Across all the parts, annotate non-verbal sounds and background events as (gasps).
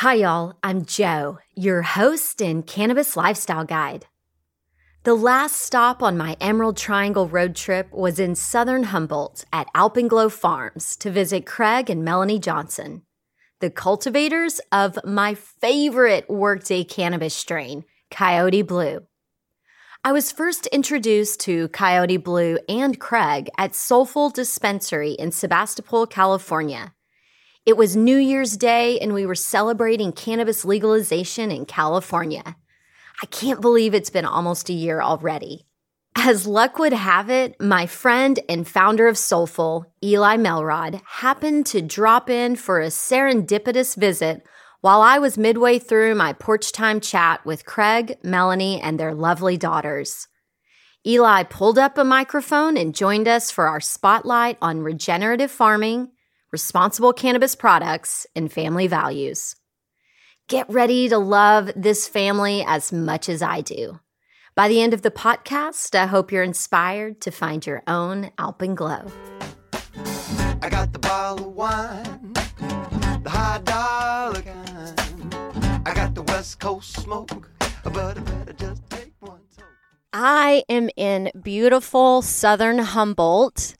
Hi, y'all. I'm Joe, your host and cannabis lifestyle guide. The last stop on my Emerald Triangle road trip was in southern Humboldt at Alpenglow Farms to visit Craig and Melanie Johnson, the cultivators of my favorite workday cannabis strain, Coyote Blue. I was first introduced to Coyote Blue and Craig at Solful Dispensary in Sebastopol, California. It was New Year's Day and we were celebrating cannabis legalization in California. I can't believe it's been almost a year already. As luck would have it, my friend and founder of Solful, Eli Melrod, happened to drop in for a serendipitous visit while I was midway through my porch time chat with Craig, Melanie, and their lovely daughters. Eli pulled up a microphone and joined us for our spotlight on regenerative farming, responsible cannabis products, and family values. Get ready to love this family as much as I do. By the end of the podcast, I hope you're inspired to find your own Alpenglow. I got the bottle of wine, the high dollar kind. I got the West Coast smoke, but I better just take one. I am in beautiful southern Humboldt,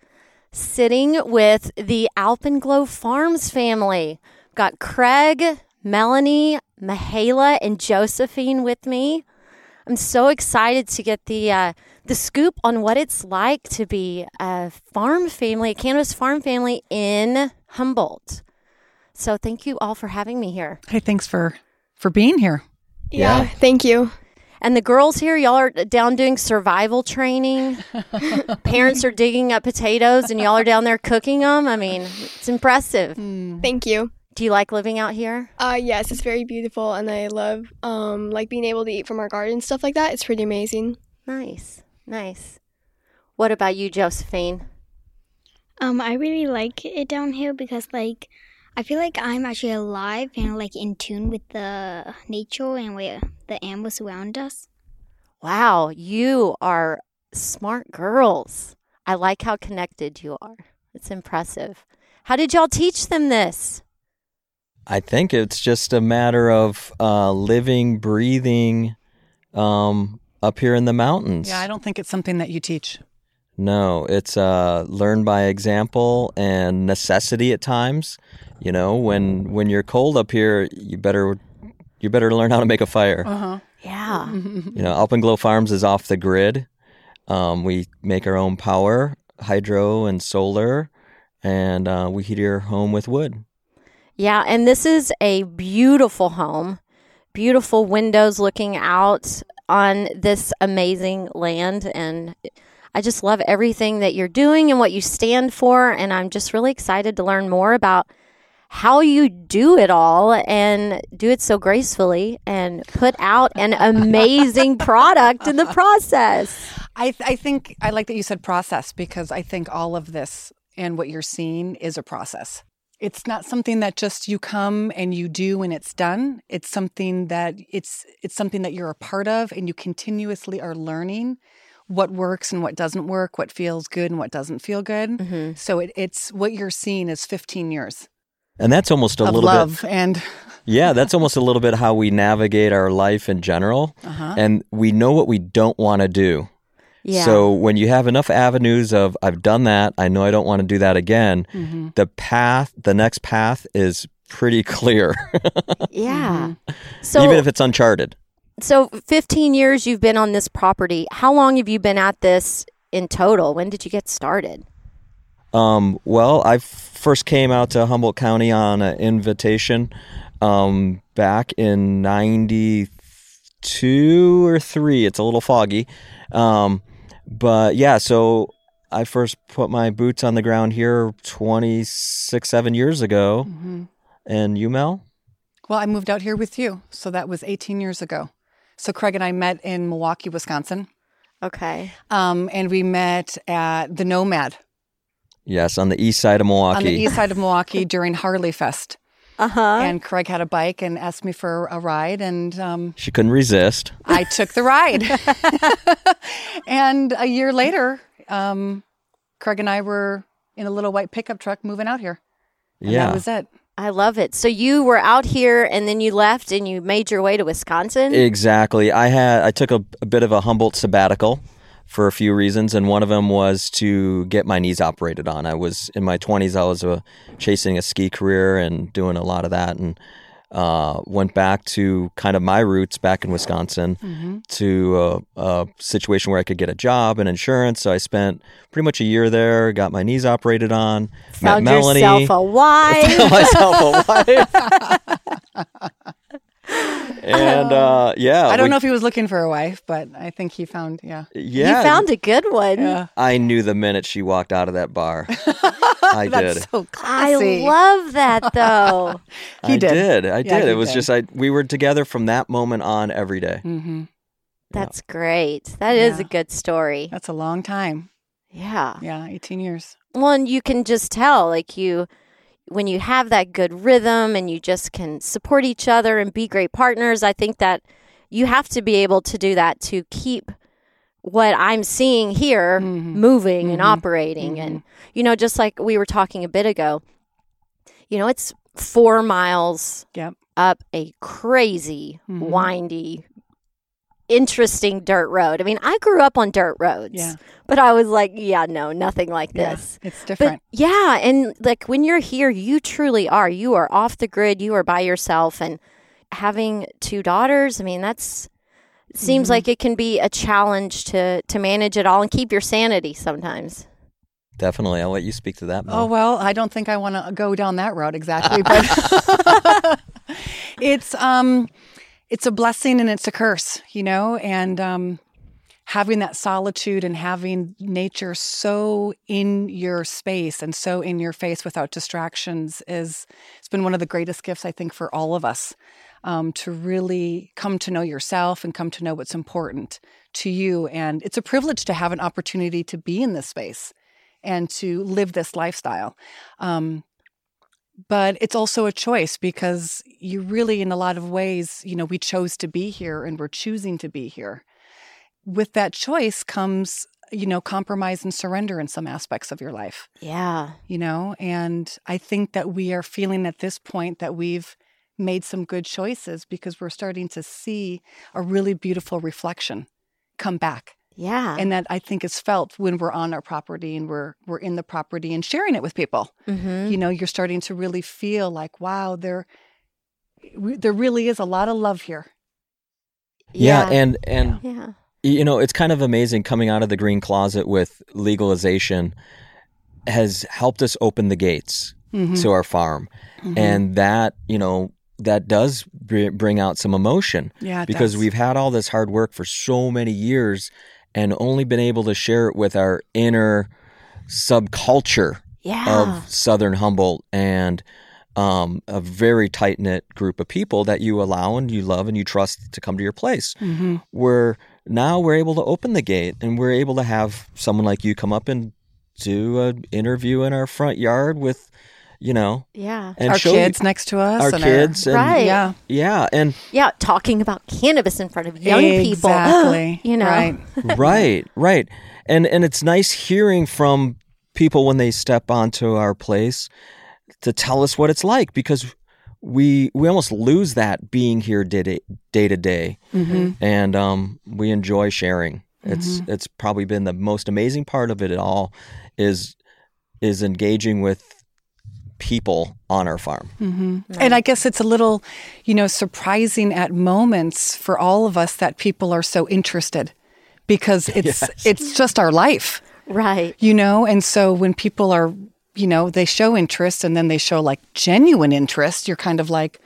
sitting with the Alpenglow Farms family. Got Craig, Melanie, Mahala, and Josephine with me. I'm so excited to get the uh, the scoop on what it's like to be a farm family, a cannabis farm family in Humboldt. So thank you all for having me here. Hey, thanks for for being here. Yeah, Yeah. thank you. And the girls here, y'all are down doing survival training. (laughs) Parents are digging up potatoes, and y'all are down there cooking them. I mean, it's impressive. Thank you. Do you like living out here? Uh, yes, it's very beautiful, and I love um like being able to eat from our garden stuff like that. It's pretty amazing. Nice, nice. What about you, Josephine? Um, I really like it down here because like I feel like I'm actually alive and like in tune with the nature and where the animals around us. Wow, you are smart girls. I like how connected you are. It's impressive. How did y'all teach them this? I think it's just a matter of uh, living, breathing um, up here in the mountains. Yeah, I don't think it's something that you teach. No, it's uh, learned by example and necessity at times. You know, when when you're cold up here, you better you better learn how to make a fire. Uh huh. Yeah. (laughs) You know, Alpenglow Farms is off the grid. Um, we make our own power, hydro and solar, and uh, we heat your home with wood. Yeah, and this is a beautiful home. beautiful windows looking out on this amazing land. And I just love everything that you're doing and what you stand for. And I'm just really excited to learn more about how you do it all and do it so gracefully and put out an amazing (laughs) product in the process. I, th- I think I like that you said process because I think all of this and what you're seeing is a process. It's not something that just you come and you do and it's done. It's something that it's it's something that you're a part of and you continuously are learning what works and what doesn't work, what feels good and what doesn't feel good. Mm-hmm. So it, it's what you're seeing is 15 years And that's almost a little bit of little love bit. and (laughs) Yeah, that's almost a little bit how we navigate our life in general. uh-huh. And we know what we don't want to do. Yeah. So when you have enough avenues of I've done that, I know I don't want to do that again, Mhm. the path, the next path is pretty (laughs) clear, yeah. Mm-hmm. So even if it's uncharted. so 15 years you've been on this property. How long have you been at this in total? When did you get started? Um, well, I first came out to Humboldt County on an invitation um, back in '92 or three. It's a little foggy, um, but yeah. So I first put my boots on the ground here 26, seven years ago. Mhm. And you, Mel? Well, I moved out here with you. So that was 18 years ago. So Craig and I met in Milwaukee, Wisconsin. Okay. Um, and we met at the Nomad Yes, on the east side of Milwaukee. on the east side of Milwaukee during Harley Fest. Uh huh. And Craig had a bike and asked me for a ride, and um, she couldn't resist. I took the ride. (laughs) (laughs) and a year later, um, Craig and I were in a little white pickup truck moving out here. And yeah. that was it. I love it. So you were out here and then you left and you made your way to Wisconsin? Exactly. I had I took a, a bit of a Humboldt sabbatical for a few reasons, and one of them was to get my knees operated on. I was in my twenties. I was uh, chasing a ski career and doing a lot of that, and uh, went back to kind of my roots back in Wisconsin Mm-hmm. to a, a situation where I could get a job and insurance. So I spent pretty much a year there. Got my knees operated on. Found met Melanie. yourself a (laughs) wife. Found myself a wife. (laughs) and uh, yeah, I don't we- know if he was looking for a wife, but I think he found, yeah. Yeah, he found a good one. Yeah. I knew the minute she walked out of that bar. (laughs) I That's did. so classy. I love that (laughs) though. He I did. did. I Yeah, did. It was did. just I. We were together from that moment on every day. hmm That's great. That is Yeah. a good story. That's a long time. Yeah. Yeah, 18 years. Well, and you can just tell, like you, when you have that good rhythm and you just can support each other and be great partners. I think that you have to be able to do that to keep what I'm seeing here Mhm. moving and Mhm. operating. And, you know, just like we were talking a bit ago, you know, it's four miles Yep. up a crazy, Mhm. windy, interesting dirt road. I mean, I grew up on dirt roads, Yeah. but I was like, yeah, no, nothing like Yeah, this. It's But different. yeah, and like when you're here, you truly are. You are off the grid. You are by yourself, and having two daughters. I mean, that's seems Mhm. like it can be a challenge to to manage it all and keep your sanity sometimes. Definitely. I'll let you speak to that. Mel. Oh well, I don't think I want to go down that road exactly, but (laughs) (laughs) it's um, it's a blessing and it's a curse, you know. And um, having that solitude and having nature so in your space and so in your face without distractions is it's been one of the greatest gifts I think for all of us. Um, to really come to know yourself and come to know what's important to you. And it's a privilege to have an opportunity to be in this space and to live this lifestyle. Um, but it's also a choice because you really, in a lot of ways, you know, we chose to be here and we're choosing to be here. With that choice comes, you know, compromise and surrender in some aspects of your life, Yeah, you know, and I think that we are feeling at this point that we've made some good choices because we're starting to see a really beautiful reflection come back yeah, and that I think is felt when we're on our property and we're we're in the property and sharing it with people. mm-hmm. You know, you're starting to really feel like, wow, there there really is a lot of love here. yeah, and and yeah, you know it's kind of amazing coming out of the green closet with legalization has helped us open the gates Mhm. to our farm Mhm. and that you know that does br- bring out some emotion Yeah, because does. we've had all this hard work for so many years and only been able to share it with our inner subculture Yeah. of Southern Humboldt and um, a very tight knit group of people that you allow and you love and you trust to come to your place. Mm-hmm. Where now we're able to open the gate and we're able to have someone like you come up and do an interview in our front yard with, you know, yeah. and our show kids next to us. our and kids and Right. yeah. yeah and Yeah. Talking about cannabis in front of young people. Exactly. (gasps) you know. Right. (laughs) right, right. And and it's nice hearing from people when they step onto our place to tell us what it's like because we we almost lose that being here day to day, to day. Mm-hmm. and um, we enjoy sharing. It's it's probably been the most amazing part of it all is is engaging with people on our farm. Mm-hmm. And I guess it's a little, you know, surprising at moments for all of us that people are so interested because (laughs) it's it's just our life, Right. you know. And so when people are, you know, they show interest and then they show like genuine interest, you're kind of like,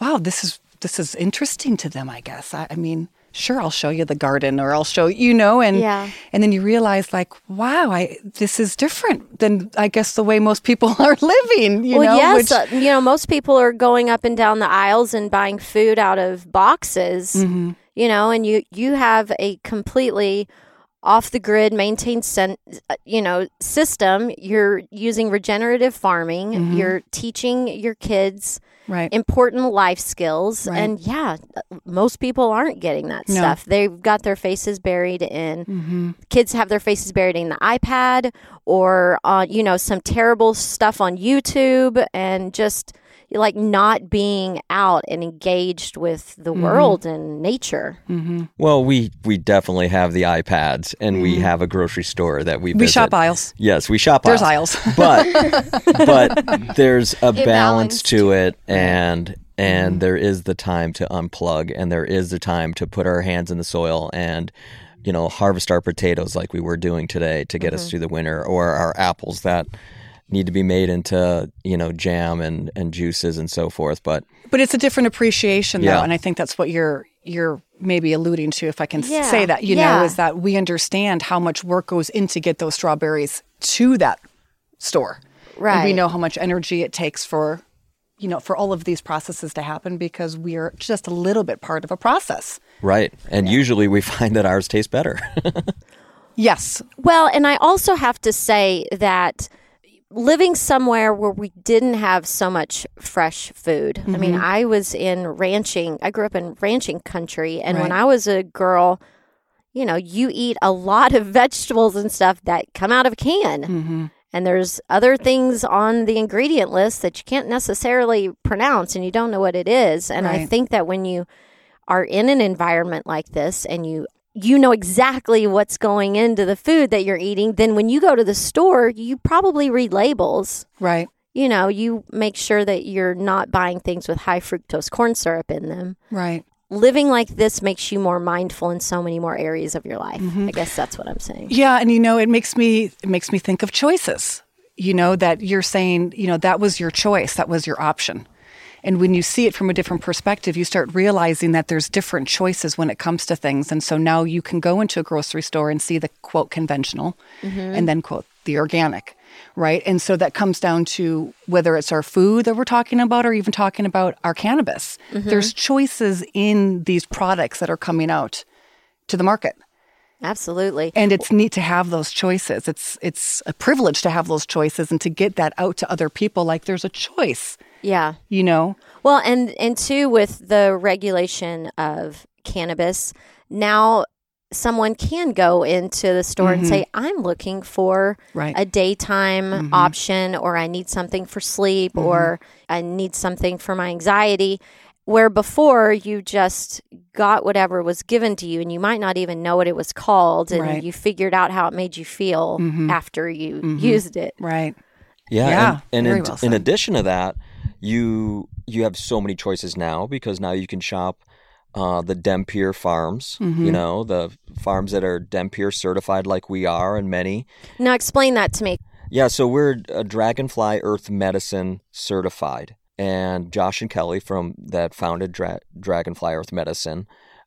wow, this is this is interesting to them. I guess. I, I mean. Sure, I'll show you the garden, or I'll show you know, and Yeah. and then you realize like, wow, I this is different than I guess the way most people (laughs) are living. You well, know, yes, which- uh, you know, most people are going up and down the aisles and buying food out of boxes. Mm-hmm. You know, and you you have a completely off the grid maintained sen- uh, you know system you're using regenerative farming Mm-hmm. you're teaching your kids right. important life skills Right. and yeah most people aren't getting that No. stuff they've got their faces buried in Mm-hmm. kids have their faces buried in the ipad or on you know some terrible stuff on youtube and just like not being out and engaged with the Mm-hmm. world and nature Well, we we definitely have the iPads, and we have a grocery store that we Mm-hmm. We shop aisles. Yes, we shop There's aisles. aisles. but (laughs) but there's a balance balanced. to it and and Mm-hmm. there is the time to unplug and there is the time to put our hands in the soil and you know harvest our potatoes like we were doing today to get us Mm-hmm. through the winter or our apples that need to be made into you know jam and and juices and so forth but But it's a different appreciation, though, Yeah. and I think that's what you're you're maybe alluding to, if I can Yeah. say that. You Yeah. know, is that we understand how much work goes in to get those strawberries to that store, And we know how much energy it takes for, you know, for all of these processes to happen because we are just a little bit part of a process. right and usually we (laughs) find that ours taste better (laughs) Yes. Well, and I also have to say that living somewhere where we didn't have so much fresh food. I mean, I was in ranching. I grew up in ranching country, and when I was a girl, you know, you eat a lot of (laughs) vegetables and stuff that come out of a can. Mm-hmm. And there's other things on the ingredient list that you can't necessarily pronounce and you don't know what it is. And I think that when you are in an environment like this and you you know exactly what's going into the food that you're eating, then when you go to the store, you probably read labels. Right. You know, you make sure that you're not buying things with high fructose corn syrup in them. Right. Living like this makes you more mindful in so many more areas of your life. Mm-hmm. I guess that's what I'm saying. Yeah, and you know, it makes me it makes me think of choices. You know that you're saying, you know, that was your choice, that was your option. And when you see it from a different perspective, you start realizing that there's different choices when it comes to things. And so now you can go into a grocery store and see the quote conventional mm-hmm. and then quote the organic, right? And so that comes down to whether it's our food that we're talking about or even talking about our cannabis. Mm-hmm. There's choices in these products that are coming out to the market Absolutely. and it's neat to have those choices it's it's a privilege to have those choices and to get that out to other people like there's a choice Yeah. you know Well, and and two with the regulation of cannabis, now someone can go into the store and mm-hmm. say, "I'm looking for Right. a daytime mm-hmm. option, or I need something for sleep, mm-hmm. or I need something for my anxiety." Where before you just got whatever was given to you, and you might not even know what it was called, and Right. you figured out how it made you feel after you used it. right Yeah, Yeah, and, and in, well in addition to that, you you have so many choices now because now you can shop uh, the Dempier farms. Mm-hmm. You know the farms that are Dempier certified, like we are, and many. Now, explain that to me. Yeah, so we're a Dragonfly Earth Medicine certified, and Josh and Kelly from that founded Dra- Dragonfly Earth Medicine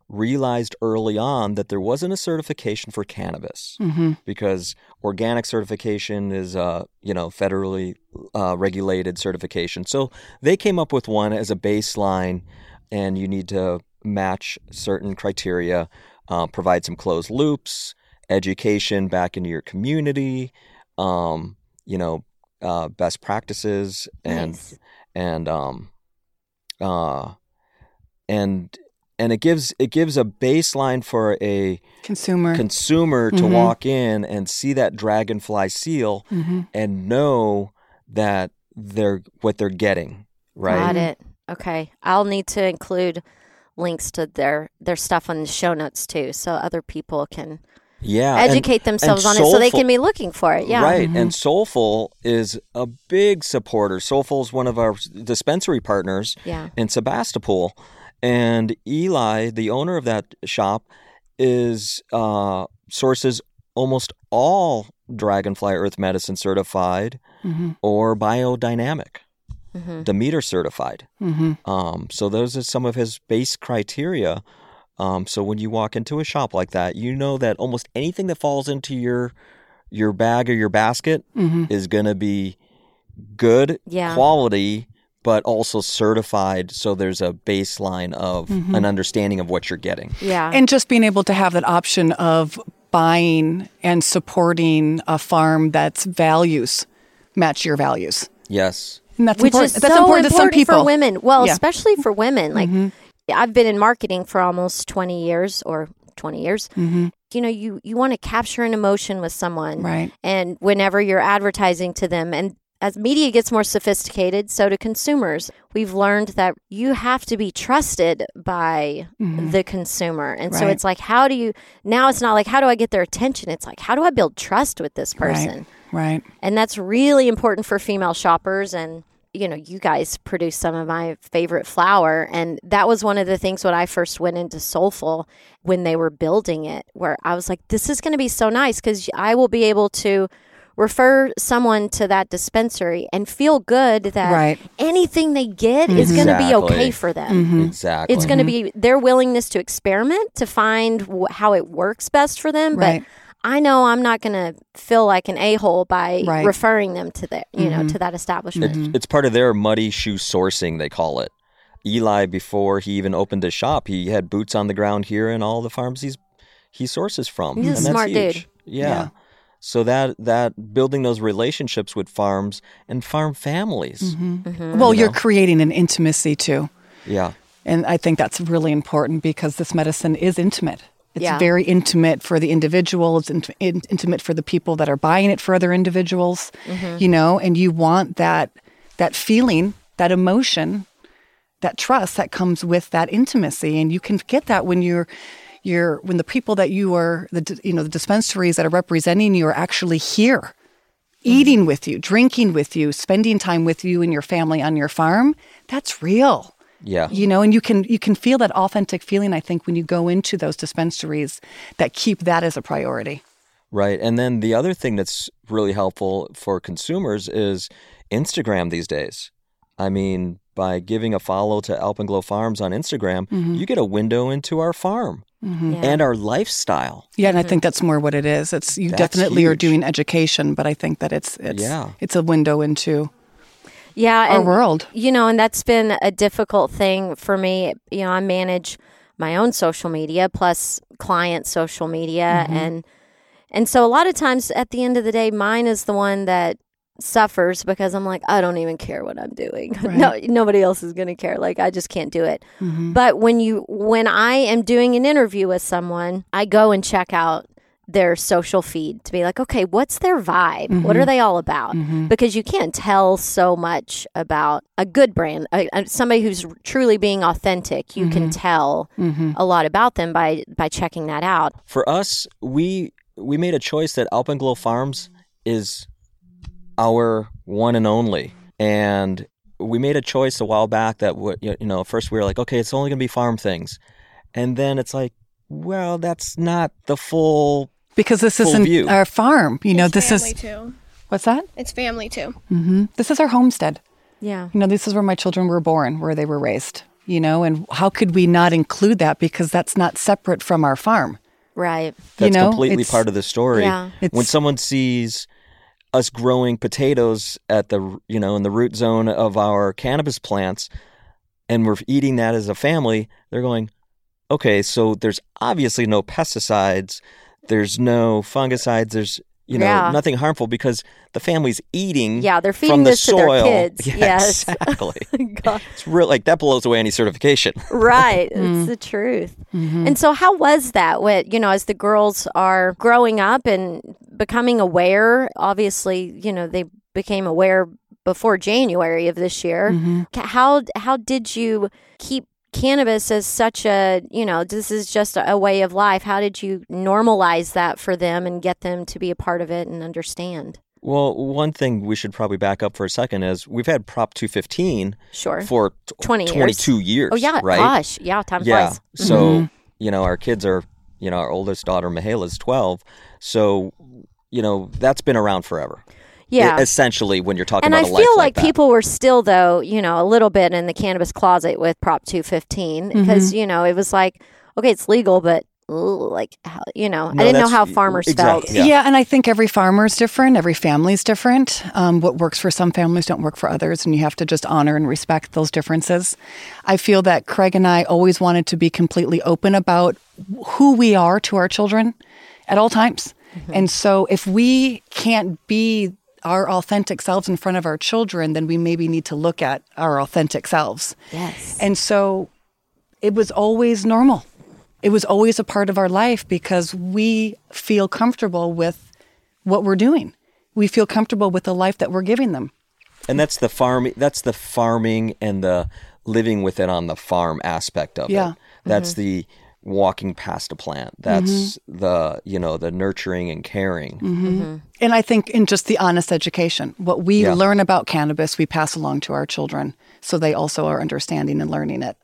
realized early on that there wasn't a certification for cannabis Mm-hmm. because organic certification is uh, you know federally uh, regulated certification. So they came up with one as a baseline, and you need to match certain criteria, uh, provide some closed loops, education back into your community, um, you know, uh, best practices, and Nice. and um, uh, and and it gives it gives a baseline for a Consumer. consumer to Mhm. walk in and see that dragonfly seal mm-hmm. and know that they're what they're getting right Got it. Okay. I'll need to include links to their their stuff on the show notes too, so other people can yeah and- educate themselves on it, so they can be looking for it. Yeah. Right. Mm-hmm. And Solful is a big supporter. Solful is one of our dispensary partners Yeah. in Sebastopol. And Eli, the owner of that shop, is uh, sources almost all Dragonfly Earth Medicine certified Mm-hmm. or biodynamic, hmm Demeter certified. Mm-hmm. Um, so those are some of his base criteria. Um, so when you walk into a shop like that, you know that almost anything that falls into your your bag or your basket Mm-hmm. is going to be good Yeah. quality, but also certified. So there's a baseline of Mm-hmm. an understanding of what you're getting. Yeah. And just being able to have that option of buying and supporting a farm that's values match your values. Yes. And that's Which important. is that's so important to some people. for women. Well, Yeah. especially for women. Like Mhm. I've been in marketing for almost 20 years or 20 years. Mhm. You know, you you want to capture an emotion with someone. Right. And whenever you're advertising to them and as media gets more sophisticated, so do consumers. We've learned that you have to be trusted by the consumer. And so Mm-hmm. It's like, how do you, now it's not like, how do I get their attention? It's like, how do I build trust with this person? Right. And that's really important for female shoppers. And, you know, you guys produce some of my favorite flour. And that was one of the things when I first went into Solful when they were building it, where I was like, this is going to be so nice because I will be able to refer someone to that dispensary and feel good that Right. anything they get is going to be okay for them. Mm-hmm. Exactly. It's going to be their willingness to experiment to find wh- how it works best for them. Right. But I know I'm not going to feel like an a hole by Right. referring them to the you Mm-hmm. know to that establishment. It's, it's part of their muddy shoe sourcing, they call it. Eli, before he even opened his shop, he had boots on the ground here in all the farms he's he sources from. He's a and that's smart huge. dude. Yeah. Yeah. So that that building those relationships with farms and farm families. Mm-hmm. Well, You you're creating an intimacy too. Yeah. And I think that's really important because this medicine is intimate. It's Yeah. very intimate for the individual. It's int- in- intimate for the people that are buying it for other individuals. Mm-hmm. You know, and you want that that feeling, that emotion, that trust that comes with that intimacy, and you can get that when you're you're when the people that you are the you know the dispensaries that are representing you are actually here eating with you drinking with you spending time with you and your family on your farm that's real Yeah. you know and you can you can feel that authentic feeling i think when you go into those dispensaries that keep that as a priority Right. And then the other thing that's really helpful for consumers is Instagram these days. I mean, by giving a follow to Alpenglow Farms on Instagram, Mm-hmm. you get a window into our farm Yeah. and our lifestyle. yeah and i think that's more what it is it's you That's definitely are doing education but i think that it's it's Yeah. it's a window into yeah, our and world you know, and that's been a difficult thing for me. You know, I manage my own social media plus client social media Mm-hmm. and and so a lot of times at the end of the day mine is the one that suffers because I'm like I don't even care what I'm doing. (laughs) no nobody else is going to care. Like I just can't do it. Mm-hmm. But when you when I am doing an interview with someone, I go and check out their social feed to be like, okay, what's their vibe? What are mm-hmm. they all about? Mm-hmm. Because you can't tell so much about a good brand, a, a- somebody who's truly being authentic. You can mm-hmm. tell a lot about them by by checking that out. For us, we we made a choice that Alpenglow Farms is our one and only. And we made a choice a while back that would you know, first we were like, okay, it's only going to be farm things. And then it's like, well, that's not the full because this Full isn't view. our farm you know this family is too. what's that It's family too. hmm this is our homestead Yeah. You know, this is where my children were born, where they were raised, you know, and how could we not include that because that's not separate from our farm? Right. That's you know, completely it's- part of the story. Yeah. When someone sees us growing potatoes at the you know in the root zone of our cannabis plants, and we're eating that as a family, they're going, okay, so there's obviously no pesticides, there's no fungicides, there's you know Yeah. nothing harmful because the family's eating. Yeah, they're from feeding the this to their soil. kids. (laughs) Yeah, Yes. exactly. (laughs) It's real like that blows away any certification. Right. (laughs) Mm. It's the truth. Mm-hmm. And so how was that with, you know, as the girls are growing up and becoming aware, obviously, you know, they became aware before January of this year. Mm-hmm. How how did you keep cannabis as such a, you know, this is just a, a way of life. How did you normalize that for them and get them to be a part of it and understand? Well, one thing we should probably back up for a second is we've had Prop 215 Sure. for t- 20 years. 22 years. oh yeah, right? gosh. Yeah, time yeah. flies. So, Mhm. you know, our kids are, you know, our oldest daughter, Mihaela, is 12. So, you know, that's been around forever. Yeah. Essentially, when you're talking and about I a life I feel like like people were still, though, you know, a little bit in the cannabis closet with Prop 215 because, Mm-hmm. you know, it was like, okay, it's legal, but like, you know, No, I didn't know how farmers exactly, felt. Yeah. and I think every farmer is different. Every family is different. Um, what works for some families don't work for others, and you have to just honor and respect those differences. I feel that Craig and I always wanted to be completely open about who we are to our children at all times. Mm-hmm. And so, if we can't be our authentic selves in front of our children, then we maybe need to look at our authentic selves. Yes. And so it was always normal. It was always a part of our life because we feel comfortable with what we're doing. We feel comfortable with the life that we're giving them. and that's the farm that's the farming and the living with it on the farm aspect of Yeah. it. That's mm-hmm. the walking past a plant. That's mm-hmm. the, you know, the nurturing and caring. Mm-hmm. Mm-hmm. And I think in just the honest education, what we Yeah. learn about cannabis, we pass along to our children so they also are understanding and learning it,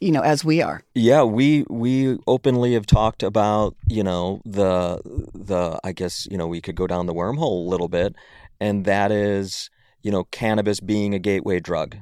you know, as we are. Yeah, we we openly have talked about you know the the I guess you know we could go down the wormhole a little bit, and that is you know cannabis being a gateway drug.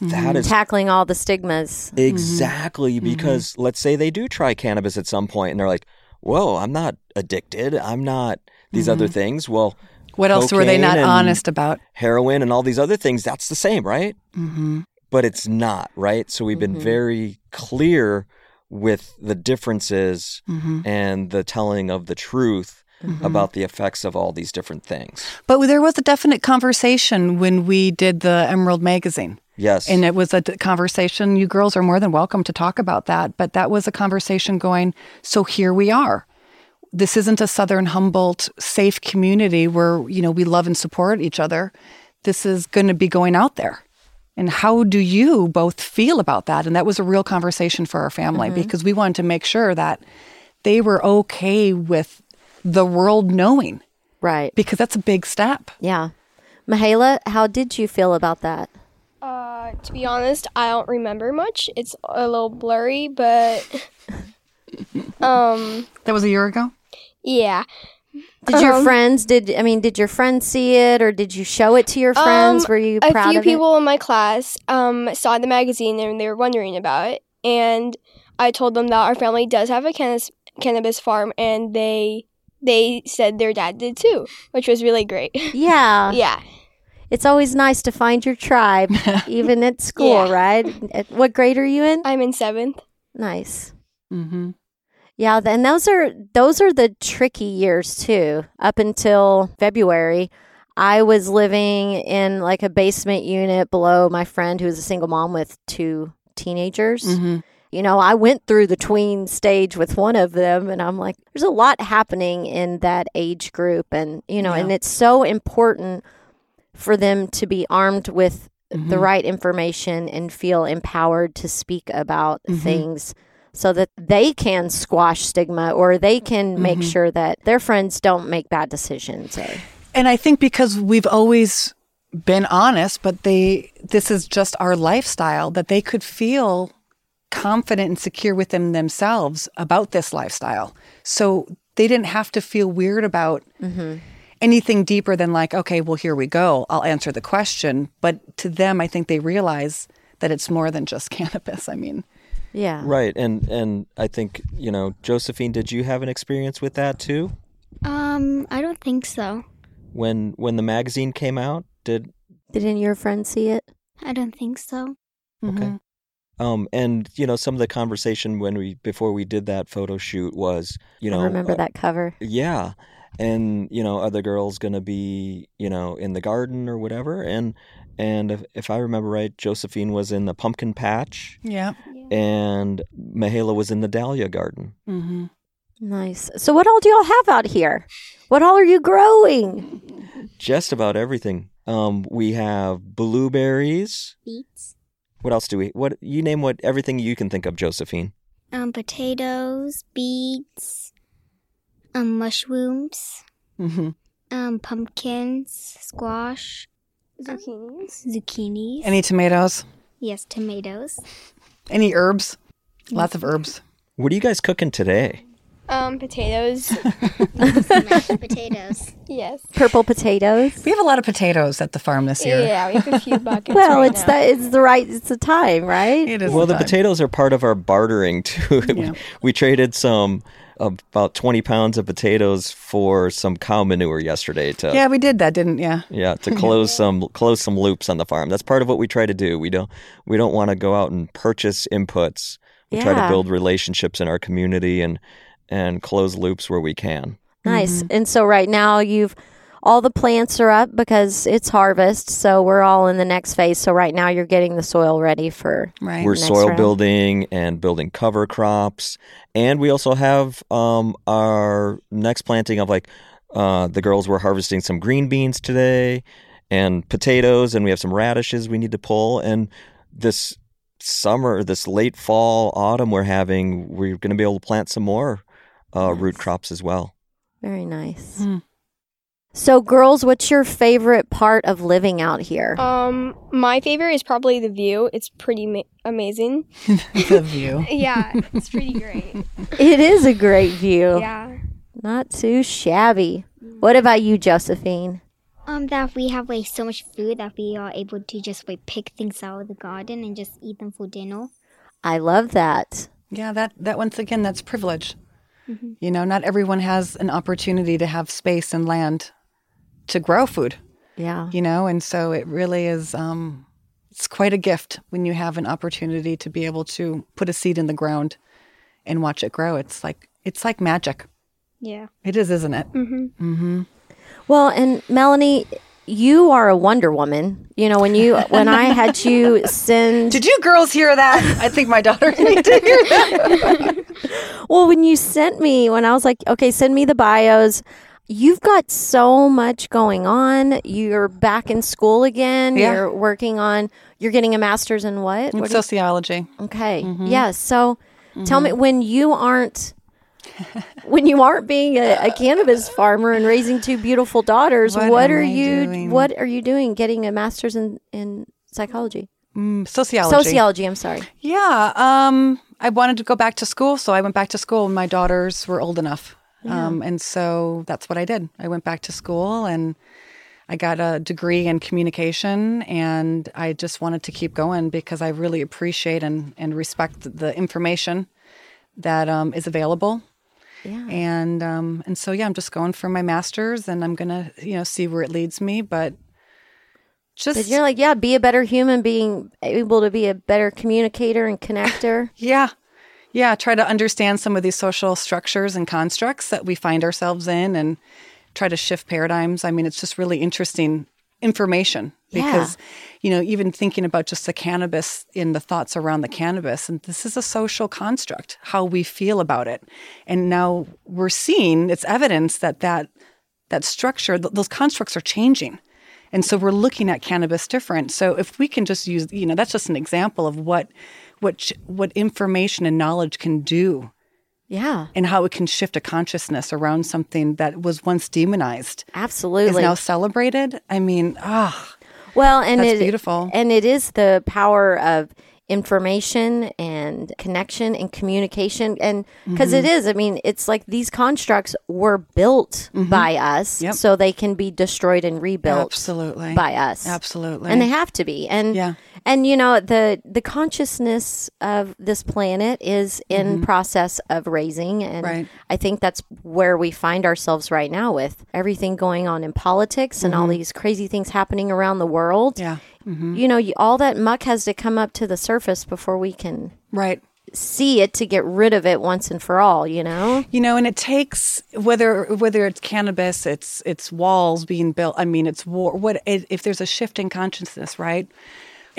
That mm-hmm. is Tackling all the stigmas. Mm-hmm. exactly mm-hmm. because let's say they do try cannabis at some point and they're like, "Whoa, I'm not addicted. I'm not these other things." Well, What else were they not honest about? Heroin and all these other things. That's the same, right? hmm but it's not, right? So we've been very clear with the differences and the telling of the truth about the effects of all these different things. But there was a definite conversation when we did the Emerald magazine. Yes. And it was a conversation. You girls are more than welcome to talk about that. But that was a conversation going, so here we are. This isn't a Southern Humboldt safe community where, you know, we love and support each other. This is going to be going out there. And how do you both feel about that? And that was a real conversation for our family mm-hmm. because we wanted to make sure that they were okay with the world knowing Right. because that's a big step. Yeah. Mihaela, how did you feel about that? Uh, to be honest, I don't remember much. It's a little blurry, but (laughs) um, That was a year ago? yeah. Did your Um, friends did I mean did your friends see it or did you show it to your friends? Um, Were you A few of people in my class um saw the magazine and they were wondering about it, and I told them that our family does have a cannabis cannabis farm, and they they said their dad did too, which was really great. (laughs) Yeah. yeah. It's always nice to find your tribe (laughs) even at school, Yeah. right? At, what grade are you in? I'm in seventh. Nice. Mm-hmm. Yeah, and those are those are the tricky years too. Up until February, I was living in like a basement unit below my friend who was a single mom with two teenagers. Mm-hmm. You know, I went through the tween stage with one of them and I'm like there's a lot happening in that age group and you know, Yeah. and it's so important for them to be armed with the Mhm. right information and feel empowered to speak about Mhm. things so that they can squash stigma or they can make Mhm. sure that their friends don't make bad decisions. Or, And I think because we've always been honest, but they this is just our lifestyle that they could feel confident and secure within themselves about this lifestyle. So they didn't have to feel weird about anything deeper than like, okay, well, here we go. I'll answer the question. But to them, I think they realize that it's more than just (laughs) cannabis. I mean, Yeah. Right, and and I think you know, Josephine, did you have an experience with that too? Um, I don't think so. When when the magazine came out, did didn't your friends see it? I don't think so. Okay. Um, and you know, some of the conversation when we before we did that photo shoot was, you know, I remember uh, that cover. Yeah, and you know, other girls gonna be, you know, in the garden or whatever? And and if, if I remember right, Josephine was in the pumpkin patch, yeah. and Mahela was in the dahlia garden. hmm Nice. So, what all do y'all have out here? What all are you growing? Just about everything. Um, we have blueberries. Beets. What else do we? What you name? What everything you can think of, Josephine? Um, potatoes, beets, um, mushrooms, mm-hmm. um, pumpkins, squash, Zucchinis. zucchinis. Any tomatoes? yes, tomatoes. Any herbs? Lots of herbs. What are you guys cooking today? Um, potatoes. (laughs) mashed potatoes. yes. Purple potatoes. We have a lot of potatoes at the farm this year. Yeah, we have a few (laughs) buckets. Well, right it's now. that it's the right it's the time, right? It is Well, the fun. potatoes are part of our bartering too. (laughs) Yeah. we traded some about twenty pounds of potatoes for some cow manure yesterday to Yeah, we did that, didn't? Yeah. yeah to (laughs) close some close some loops on the farm. That's part of what we try to do. We don't we don't want to go out and purchase inputs. We try to build relationships in our community and and close loops where we can. Nice. Mm-hmm. And so right now you've all the plants are up because it's harvest. So we're all in the next phase. So right now you're getting the soil ready for Right. We're Next soil round. building and building cover crops, and we also have um, our next planting of like uh, the girls were harvesting some green beans today, and potatoes, and we have some radishes we need to pull. And this summer, this late fall, autumn, we're having we're going to be able to plant some more uh, root crops as well. very nice. Hmm. So girls, what's your favorite part of living out here? Um, my favorite is probably the view. It's pretty ma- amazing. (laughs) the view. (laughs) Yeah, it's pretty great. it is a great view. Yeah. Not too shabby. What about you, Josephine? Um, that we have like so much food that we are able to just like pick things out of the garden and just eat them for dinner. I love that. Yeah, that that once again, that's privilege. Mm-hmm. You know, not everyone has an opportunity to have space and land to grow food. Yeah. You know, and so it really is. Um, it's quite a gift when you have an opportunity to be able to put a seed in the ground and watch it grow. It's like it's like magic. Yeah. It is, isn't it? Mm-hmm. Mm-hmm. Well, and Melanie, you are a Wonder Woman. You know, when you when I had you (laughs) send Did you girls hear that? I think my daughter (laughs) need to hear that. (laughs) Well, when you sent me, when I was like, okay, send me the bios, you've got so much going on. You're back in school again. Yeah. You're working on, you're getting a master's in what? In What do you- sociology. okay. Yeah. So tell me, when you aren't, (laughs) when you aren't being a, a cannabis farmer and raising two beautiful daughters, What what, are I you, doing? what are you doing getting a master's in, in psychology? Mm, sociology. Sociology, I'm sorry. Yeah. Um, I wanted to go back to school, so I went back to school. when My daughters were old enough. Um, and so that's what I did. I went back to school and I got a degree in communication and I just wanted to keep going because I really appreciate and, and respect the information that um, is available. Yeah. And um, and so yeah, I'm just going for my master's and I'm gonna, you know, see where it leads me. But just But you're like, yeah, be a better human, being able to be a better communicator and connector. (laughs) Yeah. Yeah. Try to understand some of these social structures and constructs that we find ourselves in and try to shift paradigms. I mean, it's just really interesting information because, you know, even thinking about just the cannabis in the thoughts around the cannabis, and this is a social construct, how we feel about it. And now we're seeing it's evidence that that, that structure, th- those constructs are changing. And so we're looking at cannabis different. So if we can just use, you know, that's just an example of what what what information and knowledge can do Yeah, and how it can shift a consciousness around something that was once demonized Absolutely. is now celebrated. I mean, ah, well, and it's beautiful. and it is the power of information and connection and communication and because is i mean it's like these constructs were built by us Yep. so they can be destroyed and rebuilt Absolutely. by us Absolutely. and they have to be and Yeah. And you know the the consciousness of this planet is in mm-hmm. process of raising and Right. i think that's where we find ourselves right now with everything going on in politics and all mm-hmm. these crazy things happening around the world yeah. Mm-hmm. you know you, all that muck has to come up to the surface before we can Right. see it to get rid of it once and for all you know You know, and it takes whether whether it's cannabis, it's it's walls being built. I mean, it's war. What if there's a shift in consciousness, right?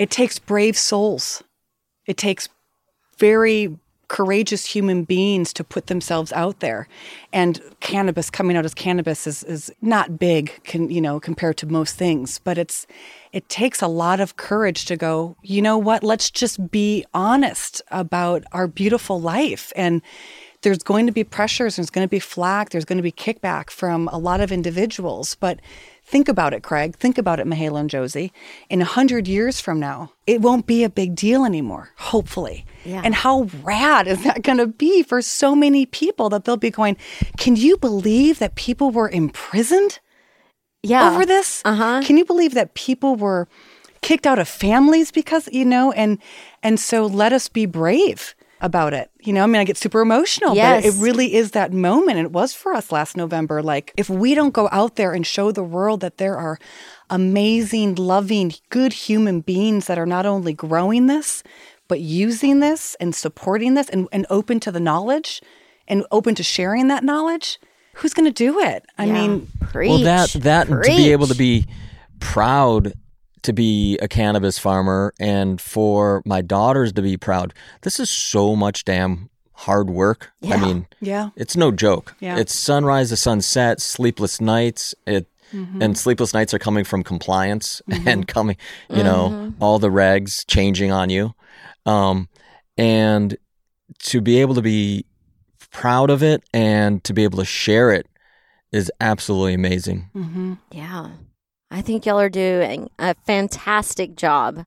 It takes brave souls. It takes very courageous human beings to put themselves out there. And cannabis coming out as cannabis is is not big, can you know, compared to most things, but it's it takes a lot of courage to go, you know what, let's just be honest about our beautiful life. And there's going to be pressures, there's going to be flack, there's going to be kickback from a lot of individuals. But think about it, Craig. Think about it, Mahalo and Josie. In a hundred years from now, it won't be a big deal anymore, hopefully. Yeah. And how rad is that going to be for so many people that they'll be going, can you believe that people were imprisoned? yeah over this? Uh-huh. Can you believe that people were kicked out of families because you know? And and so let us be brave about it. You know, I mean, I get super emotional, Yes. but it really is that moment, and it was for us last November. Like, if we don't go out there and show the world that there are amazing, loving, good human beings that are not only growing this, but using this and supporting this and, and open to the knowledge and open to sharing that knowledge, who's going to do it? I Yeah. mean, preach well, that that and to be able to be proud to be a cannabis farmer and for my daughters to be proud. This is so much damn hard work. I mean, yeah. it's no joke. Yeah. It's sunrise to sunset, sleepless nights. It Mm-hmm. and sleepless nights are coming from compliance (laughs) and coming, you know, Mm-hmm. all the regs changing on you. Um, and to be able to be proud of it and to be able to share it is absolutely amazing. Mm-hmm. Yeah. I think y'all are doing a fantastic job.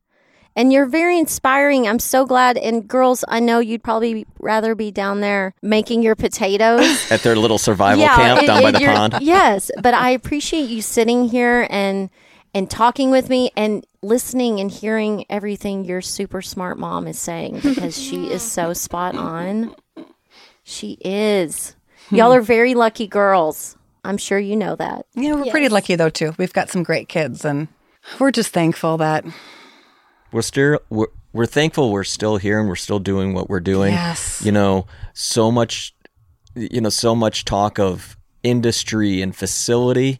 And you're very inspiring. I'm so glad. And girls, I know you'd probably rather be down there making your potatoes. (laughs) At their little survival camp and- down by the pond. Yes, (laughs) but I appreciate you sitting here and and talking with me and listening and hearing everything your super smart mom is saying because she is (laughs) so spot on. She is. Y'all are very lucky girls. I'm sure you know that. Yeah, we're pretty lucky though too. We've got some great kids, and we're just thankful that we're still we're, we're thankful we're still here and we're still doing what we're doing. Yes. you know so much you know so much talk of industry and facility.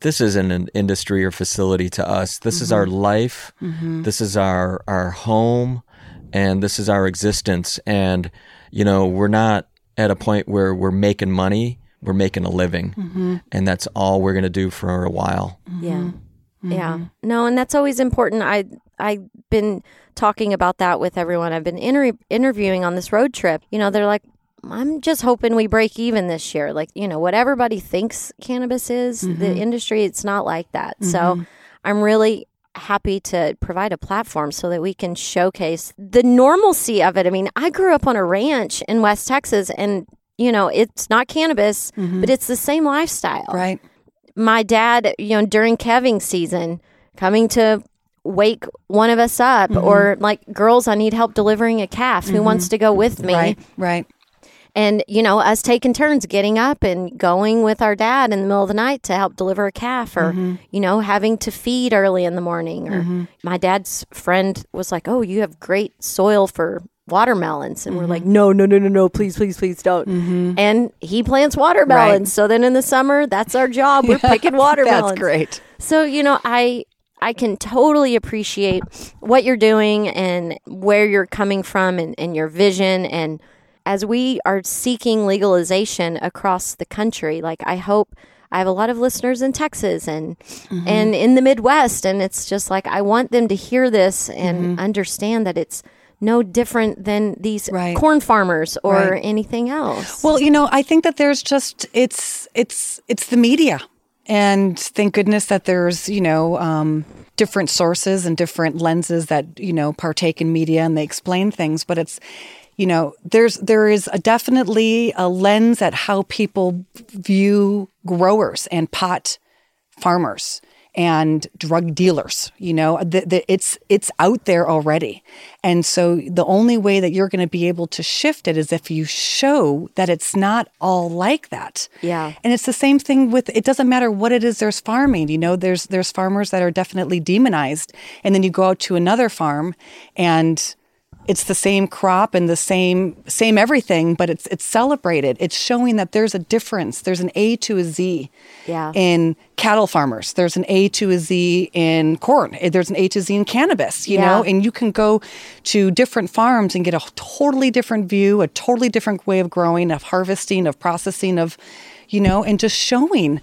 This isn't an industry or facility to us. This is mm-hmm. our life. Mm-hmm. This is our our home and this is our existence. And you know we're not at a point where we're making money we're making a living mm-hmm. and that's all we're going to do for a while mm-hmm. Yeah. Mm-hmm. Yeah. No, and that's always important. I I've been talking about that with everyone I've been inter- interviewing on this road trip. You know, they're like I'm just hoping we break even this year. Like, you know, what everybody thinks cannabis is, the industry, it's not like that. So, I'm really happy to provide a platform so that we can showcase the normalcy of it. I mean, I grew up on a ranch in West Texas and you know, it's not cannabis, but it's the same lifestyle right. my dad, you know, during calving season, coming to wake one of us up, Mm-hmm. or like, girls, I need help delivering a calf. Who wants to go with me? Right. Right. And, you know, us taking turns getting up and going with our dad in the middle of the night to help deliver a calf or, Mm-hmm. you know, having to feed early in the morning. Or my dad's friend was like, Oh, you have great soil for watermelons. And we're like, Mm-hmm. No, no, no, no, no, please, please, please don't. And he plants watermelons. So then in the summer, that's our job. We're (laughs) picking watermelons. That's great. So, you know, I I can totally appreciate what you're doing and where you're coming from and, and your vision and as we are seeking legalization across the country, like I hope I have a lot of listeners in Texas and Mm-hmm. and in the Midwest and it's just like I want them to hear this and Mm-hmm. understand that it's no different than these Right. corn farmers or Right. anything else. Well, you know, I think that there's just it's it's it's the media, and thank goodness that there's you know um, different sources and different lenses that you know partake in media and they explain things but it's you know there's there is a definitely a lens at how people view growers and pot farmers and drug dealers you know the, the, it's it's out there already and so the only way that you're going to be able to shift it is if you show that it's not all like that Yeah. and it's the same thing with it doesn't matter what it is there's farming you know there's there's farmers that are definitely demonized and then you go out to another farm and it's the same crop and the same same everything but it's it's celebrated. It's showing that there's a difference. There's an A to a Z Yeah. in cattle farmers. There's an A to a Z in corn. Eh, there's an A to Z in cannabis you Yeah. know and you can go to different farms and get a totally different view a totally different way of growing of harvesting of processing of you know and just showing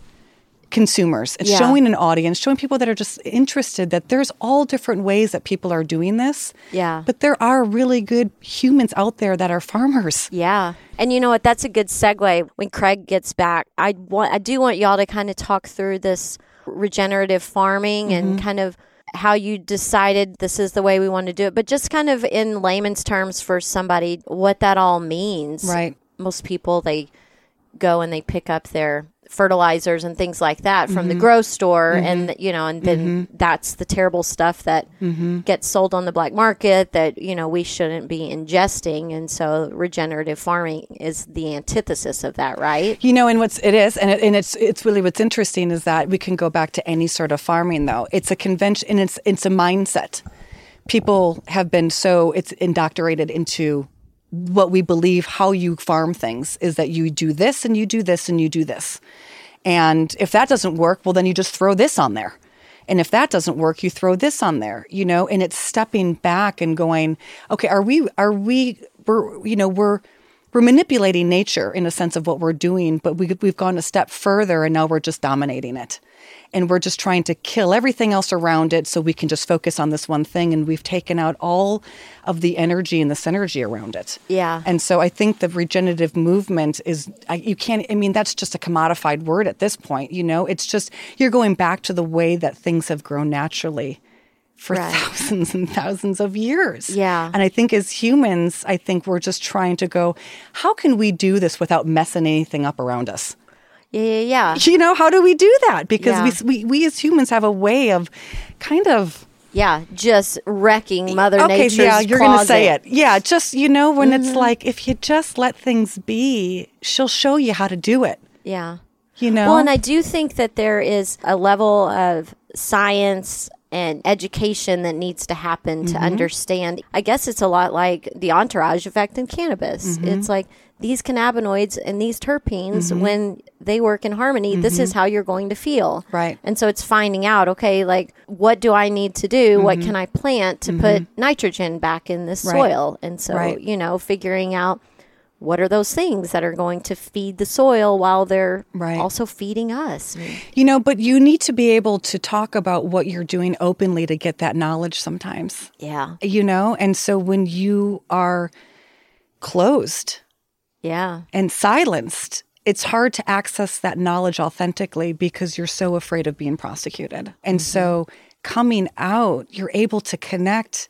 consumers and Yeah. showing an audience showing people that are just interested that there's all different ways that people are doing this Yeah. but there are really good humans out there that are farmers Yeah. And you know what? That's a good segue. When Craig gets back, I want I do want y'all to kind of talk through this regenerative farming Mm-hmm. and kind of how you decided this is the way we want to do it, but just kind of in layman's terms for somebody what that all means. Right. Most people they go and they pick up their fertilizers and things like that from Mm-hmm. the grocery store and you know and then that's the terrible stuff that Mm-hmm. gets sold on the black market that you know we shouldn't be ingesting and so regenerative farming is the antithesis of that right You know, and what's it is, and it, and it's it's really what's interesting is that we can go back to any sort of farming though. It's a convention, and it's it's a mindset. People have been so it's indoctrinated into what we believe how you farm things is that you do this and you do this and you do this, and if that doesn't work, well then you just throw this on there. And if that doesn't work, you throw this on there, you know, and it's stepping back and going, okay, are we, are we, we're, you know, we're, we're manipulating nature in a sense of what we're doing, but we, we've gone a step further and now we're just dominating it. And we're just trying to kill everything else around it so we can just focus on this one thing. And we've taken out all of the energy and the synergy around it. Yeah. And so I think the regenerative movement is, I, you can't, I mean, that's just a commodified word at this point, you know? It's just, you're going back to the way that things have grown naturally for Right. thousands and thousands of years. Yeah. And I think as humans, I think we're just trying to go, how can we do this without messing anything up around us? yeah yeah yeah You know, how do we do that? Because Yeah. we, we, we as humans have a way of kind of yeah just wrecking mother okay, nature's yeah, you're going to say it. Yeah, just you know when Mm-hmm. it's like if you just let things be, she'll show you how to do it. yeah You know. Well, and I do think that there is a level of science and education that needs to happen to mm-hmm. understand. I guess it's a lot like the entourage effect in cannabis. Mm-hmm. It's like these cannabinoids and these terpenes, mm-hmm. when they work in harmony, this is how you're going to feel. Right. And so it's finding out, okay, like what do I need to do? What can I plant to put nitrogen back in this Right. soil? And so, Right. you know, figuring out what are those things that are going to feed the soil while they're Right. also feeding us? You know, but you need to be able to talk about what you're doing openly to get that knowledge sometimes. Yeah. You know, and so when you are closed Yeah. and silenced, it's hard to access that knowledge authentically because you're so afraid of being prosecuted. And mm-hmm. so coming out, you're able to connect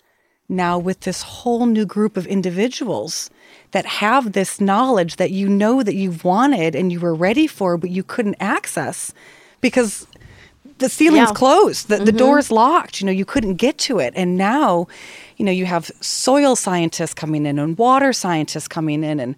now with this whole new group of individuals that have this knowledge that you know that you've wanted and you were ready for, but you couldn't access because the ceiling's Yeah. closed, the, the mm-hmm. door's locked. You know, you couldn't get to it. And now, you know, you have soil scientists coming in and water scientists coming in. And,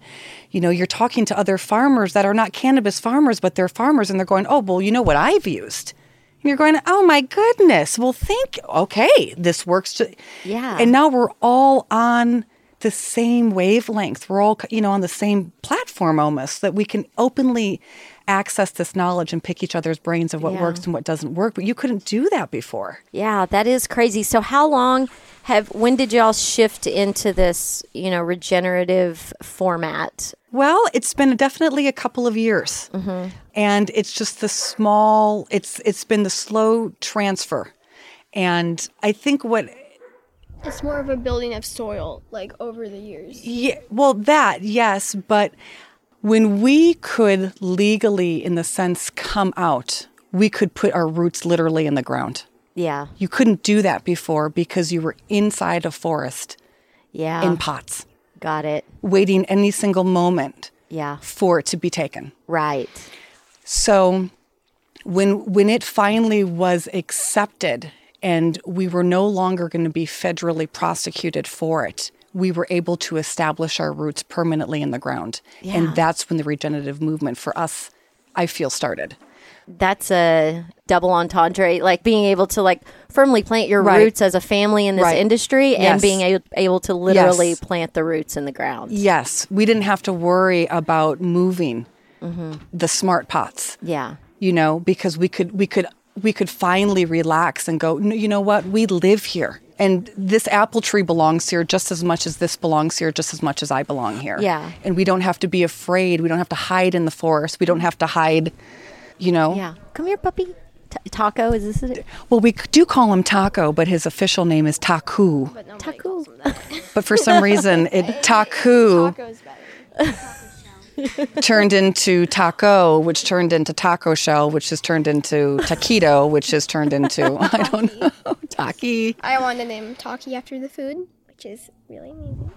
you know, you're talking to other farmers that are not cannabis farmers, but they're farmers. And they're going, oh, well, you know what I've used? And you're going, oh my goodness. Well, think, okay, this works. To, Yeah. And now we're all on the same wavelength. We're all, you know, on the same platform almost that we can openly access this knowledge and pick each other's brains of what Yeah. works and what doesn't work. But you couldn't do that before. Yeah, that is crazy. So how long have when did y'all shift into this, you know, regenerative format? Well, it's been definitely a couple of years, mm-hmm. and it's just the small. It's it's been the slow transfer, and I think what It's more of a building of soil, like over the years. Yeah, well, that yes, but when we could legally, in the sense, come out, we could put our roots literally in the ground. Yeah. You couldn't do that before because you were inside a forest Yeah. in pots, Got it. waiting any single moment Yeah. for it to be taken. Right. So when when it finally was accepted and we were no longer going to be federally prosecuted for it, we were able to establish our roots permanently in the ground. Yeah. And that's when the regenerative movement for us I feel started. That's a double entendre, like being able to like firmly plant your Right. roots as a family in this Right. industry and Yes. being a- able to literally Yes. plant the roots in the ground. Yes, we didn't have to worry about moving mm-hmm. the smart pots. Yeah. you know because we could we could we could finally relax and go you know what we live here and this apple tree belongs here just as much as this belongs here just as much as i belong here Yeah. and we don't have to be afraid we don't have to hide in the forest we don't have to hide you know Yeah. Come here, puppy. T- taco, is this it? well we do call him taco but his official name is taku Taco. but for some reason it (laughs) taku Taco's better. (laughs) turned into taco which turned into taco shell which is turned into taquito which is turned into (laughs) i don't know taki I want to name Taki after the food, which is really amazing.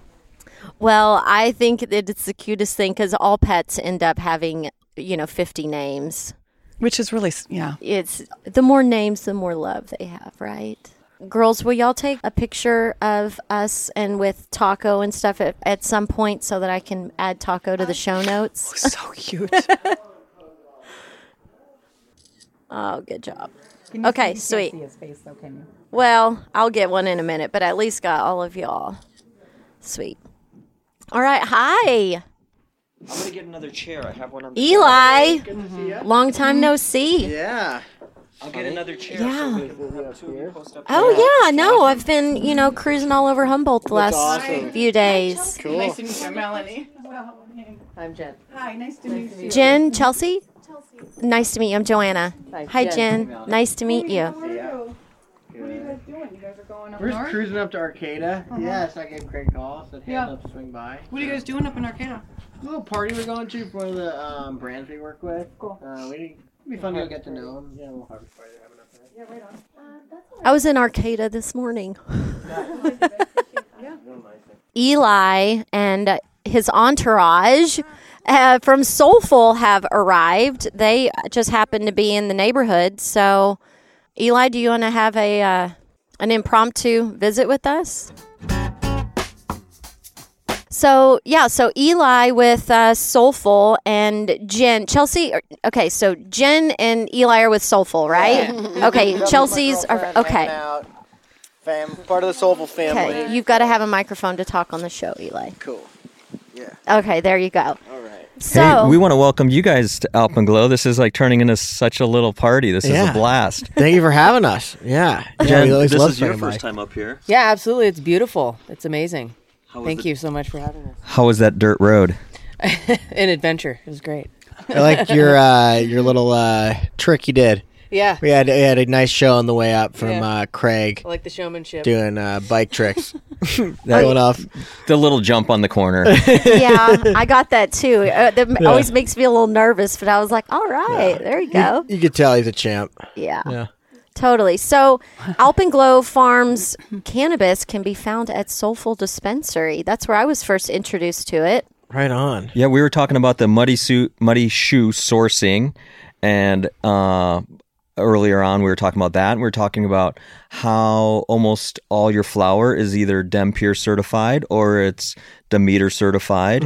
Well, I think that it's the cutest thing because all pets end up having, you know, 50 names. which is really yeah It's the more names, the more love they have, right? Girls, will y'all take a picture of us and with Taco and stuff at, at some point so that I can add Taco to the show oh, notes? (laughs) so cute (laughs) Oh, good job. Okay, sweet. Well, I'll get one in a minute, but at least got all of y'all. Sweet. All right, hi, I'm gonna get another chair. I have one on. Eli. Long time no see. Yeah. I'll get another chair. Yeah. Oh Oh yeah, no, I've been you know cruising all over Humboldt the last few days. nice to meet you melanie I'm Jen. hi nice to meet you Jen, Chelsea. Chelsea. Nice to meet you. I'm Joanna. Hi, Jen. Nice to meet you. We're just cruising up to Arcata. Yeah, so I gave Craig a call. Said, hey, I'd love to swing by. what are you guys doing up in arcata A little party we're going to for one of the um, brands we work with. Cool. Uh, we it'd be fun to get to know them. Yeah, a little harvest party they're having up there. I was in Arcata this morning. (laughs) (laughs) (laughs) Eli and his entourage uh, from Solful have arrived. They just happen to be in the neighborhood. So, Eli, do you want to have a uh, an impromptu visit with us? So yeah, so Eli with uh, Solful and Jen, Chelsea. Okay, so Jen and Eli are with Solful, right? (laughs) Okay, Chelsea's are okay. Out. Fam, part of the Solful family. Okay, you've got to have a microphone to talk on the show, Eli. Cool. Yeah. Okay, there you go. All right. So hey, we want to welcome you guys to Alpenglow. This is like turning into such a little party. This is a blast. (laughs) Thank you for having us. Yeah. yeah Jen, we always this is your swinging by. first time up here. Yeah, absolutely. It's beautiful. It's amazing. How was Thank the- you so much for having us. How was that dirt road? (laughs) An adventure. It was great. I like (laughs) your uh, your little uh, trick you did. Yeah. We had we had a nice show on the way up from Yeah. uh, Craig I like the showmanship. doing uh, bike tricks. (laughs) Going off. The little jump on the corner. yeah, I got that too. Uh, that always makes me a little nervous, but I was like, all right, there you go. You could tell he's a champ. Yeah, Yeah. Totally. So, (laughs) Alpenglow Farms cannabis can be found at Solful Dispensary. That's where I was first introduced to it. Right on. Yeah, we were talking about the muddy suit, muddy shoe sourcing, and uh, earlier on we were talking about that. And we were talking about how almost all your flour is either Dempure certified or it's Demeter certified,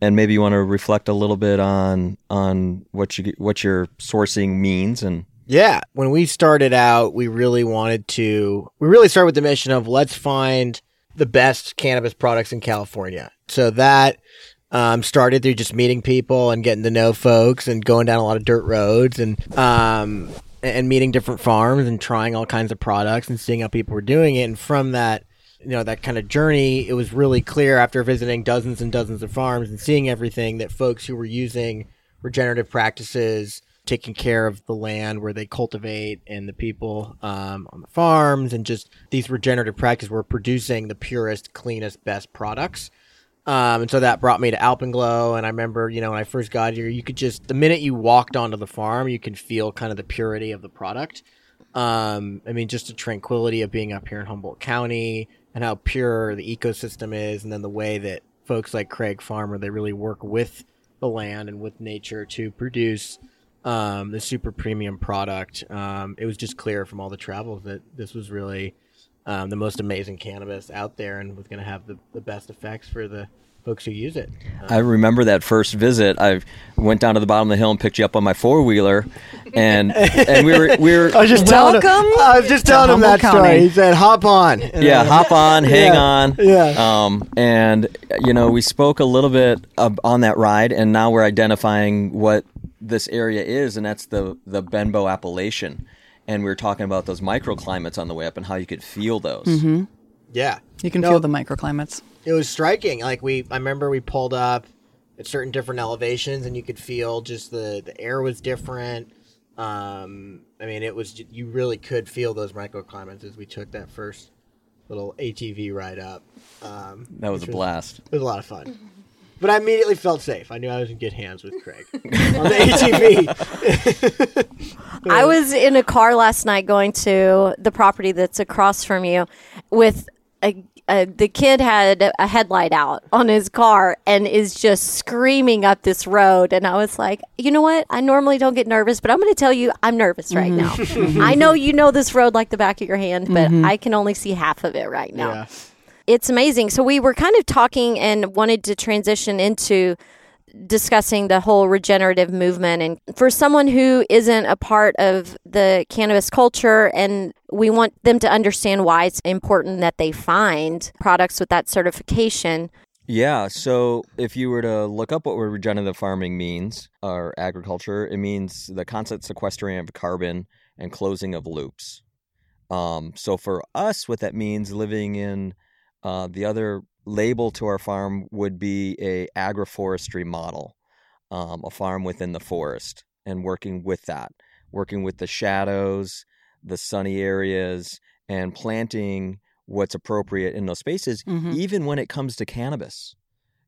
and maybe you want to reflect a little bit on on what you what your sourcing means and. Yeah. When we started out, we really wanted to, we really started with the mission of let's find the best cannabis products in California. So that um, started through just meeting people and getting to know folks and going down a lot of dirt roads and, um, and meeting different farms and trying all kinds of products and seeing how people were doing it. And from that, you know, that kind of journey, it was really clear after visiting dozens and dozens of farms and seeing everything that folks who were using regenerative practices, taking care of the land where they cultivate and the people um, on the farms, and just these regenerative practices were producing the purest, cleanest, best products. Um, and so that brought me to Alpenglow. And I remember, you know, when I first got here, you could just, the minute you walked onto the farm, you can feel kind of the purity of the product. Um, I mean, just the tranquility of being up here in Humboldt County and how pure the ecosystem is, and then the way that folks like Craig Farmer they really work with the land and with nature to produce um, the super premium product. Um, it was just clear from all the travels that this was really um, the most amazing cannabis out there and was going to have the, the best effects for the folks who use it. I remember that first visit. I went down to the bottom of the hill and picked you up on my four wheeler, and (laughs) and we were we were I was just telling him, Welcome I was just to telling him that Humboldt story. He said, "Hop on." And (laughs) yeah, then- hop on, (laughs) hang Yeah, on. yeah. Um, and you know, we spoke a little bit of, on that ride, and now we're identifying what this area is, and that's the the Benbow Appellation. And we were talking about those microclimates on the way up and how you could feel those. Mm-hmm. Yeah, You can No, feel the microclimates. It was striking. Like we, I remember we pulled up at certain different elevations, and you could feel just the the air was different. Um, I mean, it was you really could feel those microclimates as we took that first little ATV ride up. Um, That was a which blast. It was a lot of fun. But I immediately felt safe. I knew I was in good hands with Craig (laughs) on the ATV. (laughs) I was in a car last night going to the property that's across from you with a, a the kid had a headlight out on his car and is just screaming up this road and I was like, "You know what? I normally don't get nervous, but I'm going to tell you I'm nervous right mm-hmm. now. (laughs) I know you know this road like the back of your hand, but mm-hmm. I can only see half of it right now." Yeah. It's amazing. So we were kind of talking and wanted to transition into discussing the whole regenerative movement and for someone who isn't a part of the cannabis culture and we want them to understand why it's important that they find products with that certification Yeah. So if you were to look up what regenerative farming means or agriculture, it means the constant sequestering of carbon and closing of loops. Um, so for us, what that means living in uh, the other label to our farm would be a agroforestry model, um, a farm within the forest, and working with that, working with the shadows, the sunny areas, and planting what's appropriate in those spaces, Mhm. even when it comes to cannabis.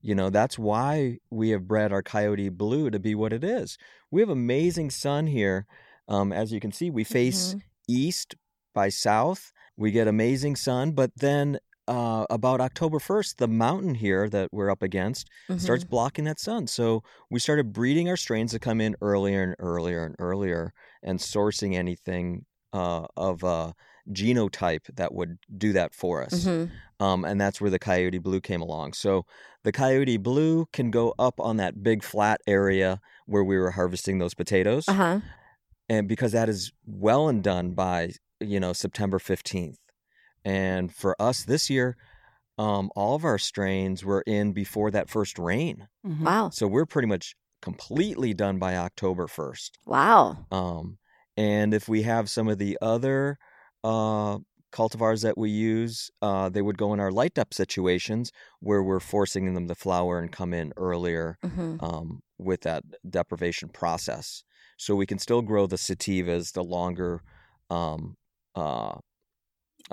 You know, that's why we have bred our Coyote Blue to be what it is. We have amazing sun here. Um, as you can see, we face east by south. We get amazing sun, but then uh, about October 1st, the mountain here that we're up against starts blocking that sun. So we started breeding our strains to come in earlier and earlier and earlier and sourcing anything uh, of a genotype that would do that for us. Mhm. Um, and that's where the Coyote Blue came along. So the Coyote Blue can go up on that big flat area where we were harvesting those potatoes uh-huh and because that is well and done by you know September 15th. And for us this year, um, all of our strains were in before that first rain. Mhm. wow So we're pretty much completely done by October 1st. wow Um, and if we have some of the other uh, cultivars that we use, uh, they would go in our light up situations where we're forcing them to flower and come in earlier Mhm. um, with that deprivation process. So we can still grow the sativas, the longer um, uh,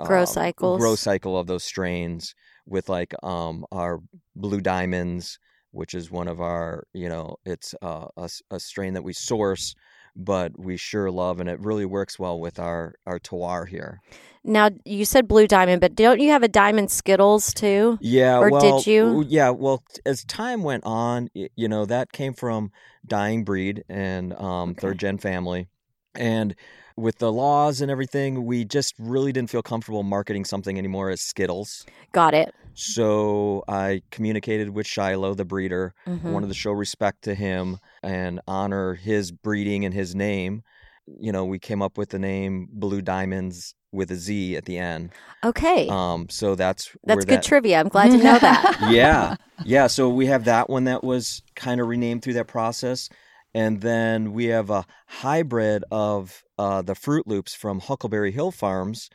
Grow um, cycles. grow cycle of those strains with like um, our blue diamonds, which is one of our, you know, it's uh, a, a strain that we source, but we sure love, and it really works well with our our terroir here. now you said blue diamond but don't you have a diamond skittles too Yeah, Or did you? Yeah, well, as time went on, you know, that came from dying breed and um, Okay. third gen family, and with the laws and everything, we just really didn't feel comfortable marketing something anymore as Skittles. got it So I communicated with Shiloh, the breeder, Mhm. wanted to show respect to him and honor his breeding and his name. You know, we came up with the name Blue Diamonds with a Z at the end. okay Um, so that's that's good that, trivia i'm glad to know that (laughs) yeah yeah so we have that one that was kind of renamed through that process and then we have a hybrid of uh, the fruit loops from huckleberry hill farms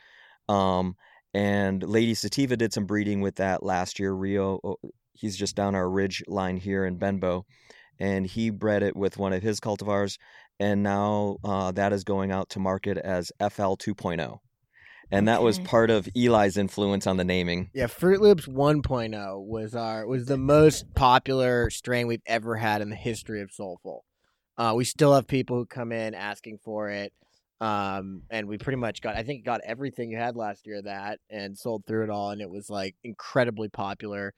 um, and lady sativa did some breeding with that last year. Rio oh, he's just down our ridge line here in benbow and he bred it with one of his cultivars and now uh, that is going out to market as fl 2.0 and that was part of eli's influence on the naming. Yeah, Fruit Loops 1.0 was our was the most popular strain we've ever had in the history of Solful. Uh, we still have people who come in asking for it. Um, and we pretty much got, I think, got everything you had last year that and sold through it all. And it was like incredibly popular.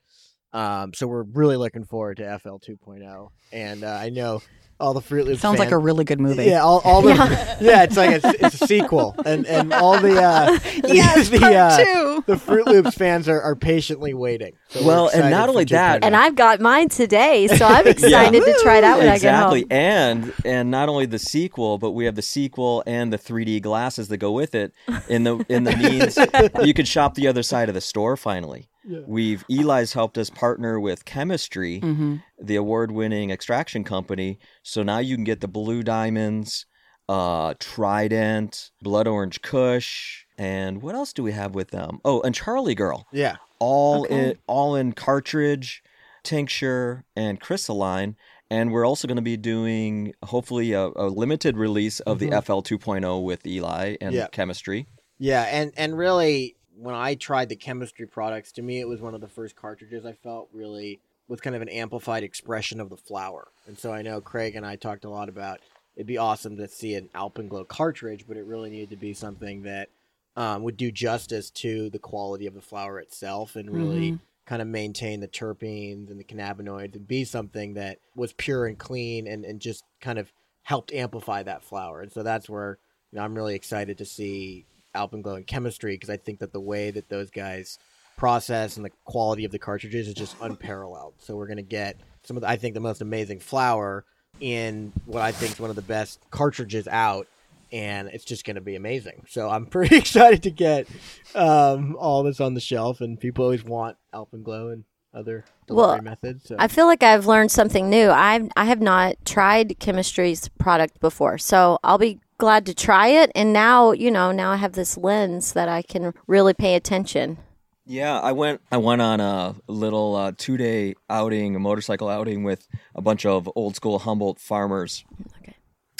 Um, so we're really looking forward to FL 2.0. And uh, I know all the Fruit Loops Sounds like a really good movie. Yeah, all, all the yeah. (laughs) it's like a, it's a sequel, and and all the uh, (laughs) Yes, the, part uh, the Fruit Loops fans are, are patiently waiting. So Well, and not only that- And I've got mine today, so I'm (laughs) excited to try that out when exactly. I get home. Exactly, And and not only the sequel, but we have the sequel and the 3D glasses that go with it. In the in the means you could shop the other side of the store. Finally, we've Eli's helped us partner with Chemistry, Mm-hmm. the award-winning extraction company. So now you can get the blue diamonds, uh, Trident, Blood Orange Kush, and what else do we have with them? Oh, and Charlie Girl yeah, all Okay. in all in cartridge, tincture, and crystalline. And we're also going to be doing hopefully a, a limited release of the FL 2.0 with Eli and Yeah. chemistry. yeah, and and really, when I tried the chemistry products, to me, it was one of the first cartridges I felt really was kind of an amplified expression of the flower. And so I know Craig and I talked a lot about it'd be awesome to see an Alpenglow cartridge, but it really needed to be something that um, would do justice to the quality of the flower itself and really kind of maintain the terpenes and the cannabinoids and be something that was pure and clean and, and just kind of helped amplify that flower. And so that's where you know, I'm really excited to see Alpenglow and chemistry because I think that the way that those guys process and the quality of the cartridges is just unparalleled. So we're going to get some of the, I think the most amazing flower in what I think is one of the best cartridges out and it's just going to be amazing. So I'm (laughs) pretty excited to get um, all this on the shelf, and people always want Alpenglow and other delivery Well, methods. So. I feel like I've learned something new. I I have not tried chemistry's product before, so I'll be glad to try it. And now, you know, now I have this lens that I can really pay attention. Yeah, I went. I went on a little uh, two-day outing, a motorcycle outing with a bunch of old school Humboldt farmers, Okay.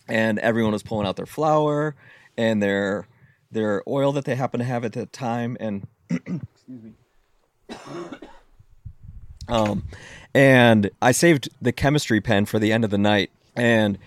and everyone was pulling out their flour and their their oil that they happen to have at the time, and (clears throat) excuse me. (coughs) Um, and I saved the chemistry pen for the end of the night, and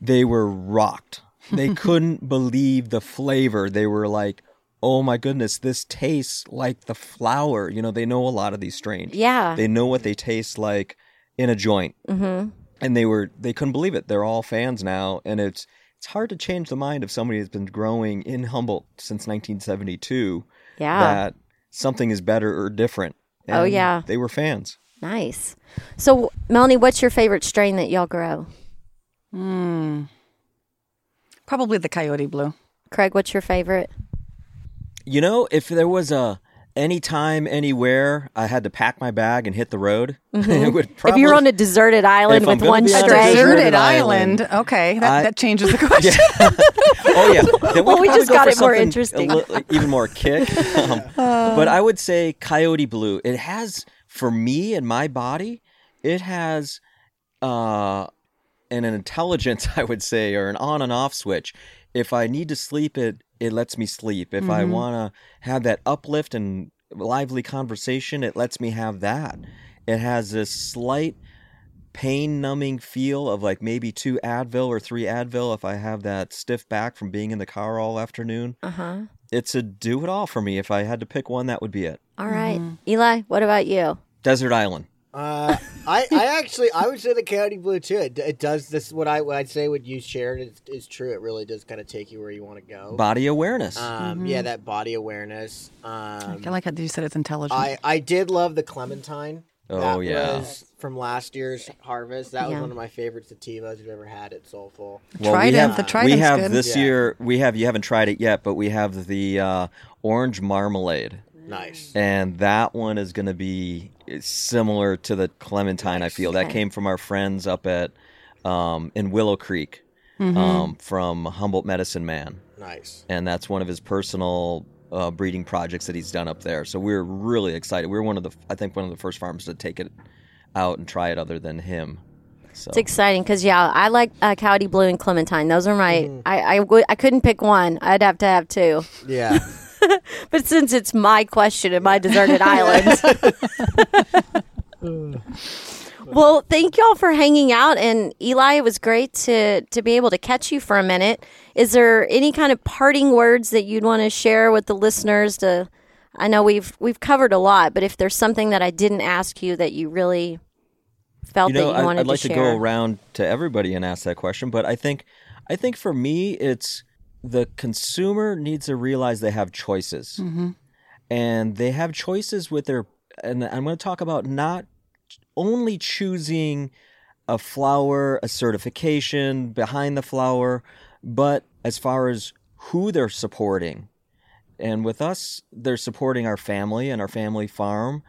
they were rocked. They couldn't believe the flavor. They were like, "Oh my goodness, this tastes like the flower." You know, they know a lot of these strains. Yeah. they know what they taste like in a joint, mm-hmm. and they were they couldn't believe it. They're all fans now, and it's it's hard to change the mind of somebody that's been growing in Humboldt since 1972 Yeah. that something is better or different. Oh, yeah. they were fans. Nice. So, Melanie, what's your favorite strain that y'all grow? Probably the coyote blue. Craig, what's your favorite? You know, if there was a anytime, anywhere, I had to pack my bag and hit the road, (laughs) it would probably. Mm-hmm. if you're on a deserted island with one be on a deserted Deserted island. island. Okay, that, I- that changes the (laughs) question. oh yeah, (laughs) then Well, we'd we probably just go got it more interesting. li- even more kick. Um, but I would say Coyote Blue. It has for me and my body, it has uh, an intelligence, (laughs) I would say, or an on and off switch. If I need to sleep, it it lets me sleep. If I want to have that uplift and lively conversation, it lets me have that. It has this slight pain numbing feel of like maybe two Advil or three Advil if I have that stiff back from being in the car all afternoon. uh huh. It's a do it all for me. If I had to pick one, that would be it. All right. Eli, what about you? Desert Island. Uh, I, I actually I would say the Coyote Blue too. It, it does this. What I what I'd say what you shared is, is true. It really does kind of take you where you want to go. Body awareness. Um, yeah, that body awareness. Um, I like how you said it's intelligent. I I did love the Clementine. Oh, that yeah. was from last year's harvest. That was Yeah. one of my favorite sativas we've ever had at Solful. Well, Trident, we have, the Trident's we have good. this Yeah. year. We have you haven't tried it yet, but we have the uh, orange marmalade, Nice. and that one is going to be similar to the clementine. I feel that came from our friends up at um, in Willow Creek Mm-hmm. um, from Humboldt Medicine Man. Nice. and that's one of his personal uh, breeding projects that he's done up there. So we're really excited. We're one of the, I think, one of the first farms to take it out and try it, other than him. So It's exciting because yeah, I like uh, Coyote Blue and Clementine. Those are my. I I, w- I couldn't pick one. I'd have to have two. Yeah. (laughs) (laughs) But since it's my question and my deserted island, (laughs) (laughs) Well, thank y'all for hanging out. And Eli, it was great to to be able to catch you for a minute. Is there any kind of parting words that you'd want to share with the listeners? To I know we've we've covered a lot, but if there's something that I didn't ask you that you really felt you know, that you I- wanted I'd like to to, go around to everybody and ask that question, but I think, I think for me, it's the consumer needs to realize they have choices, mm-hmm. and they have choices with their. And I'm going to talk about not only choosing a flower, a certification behind the flower, but as far as who they're supporting. And with us, they're supporting our family and our family farm,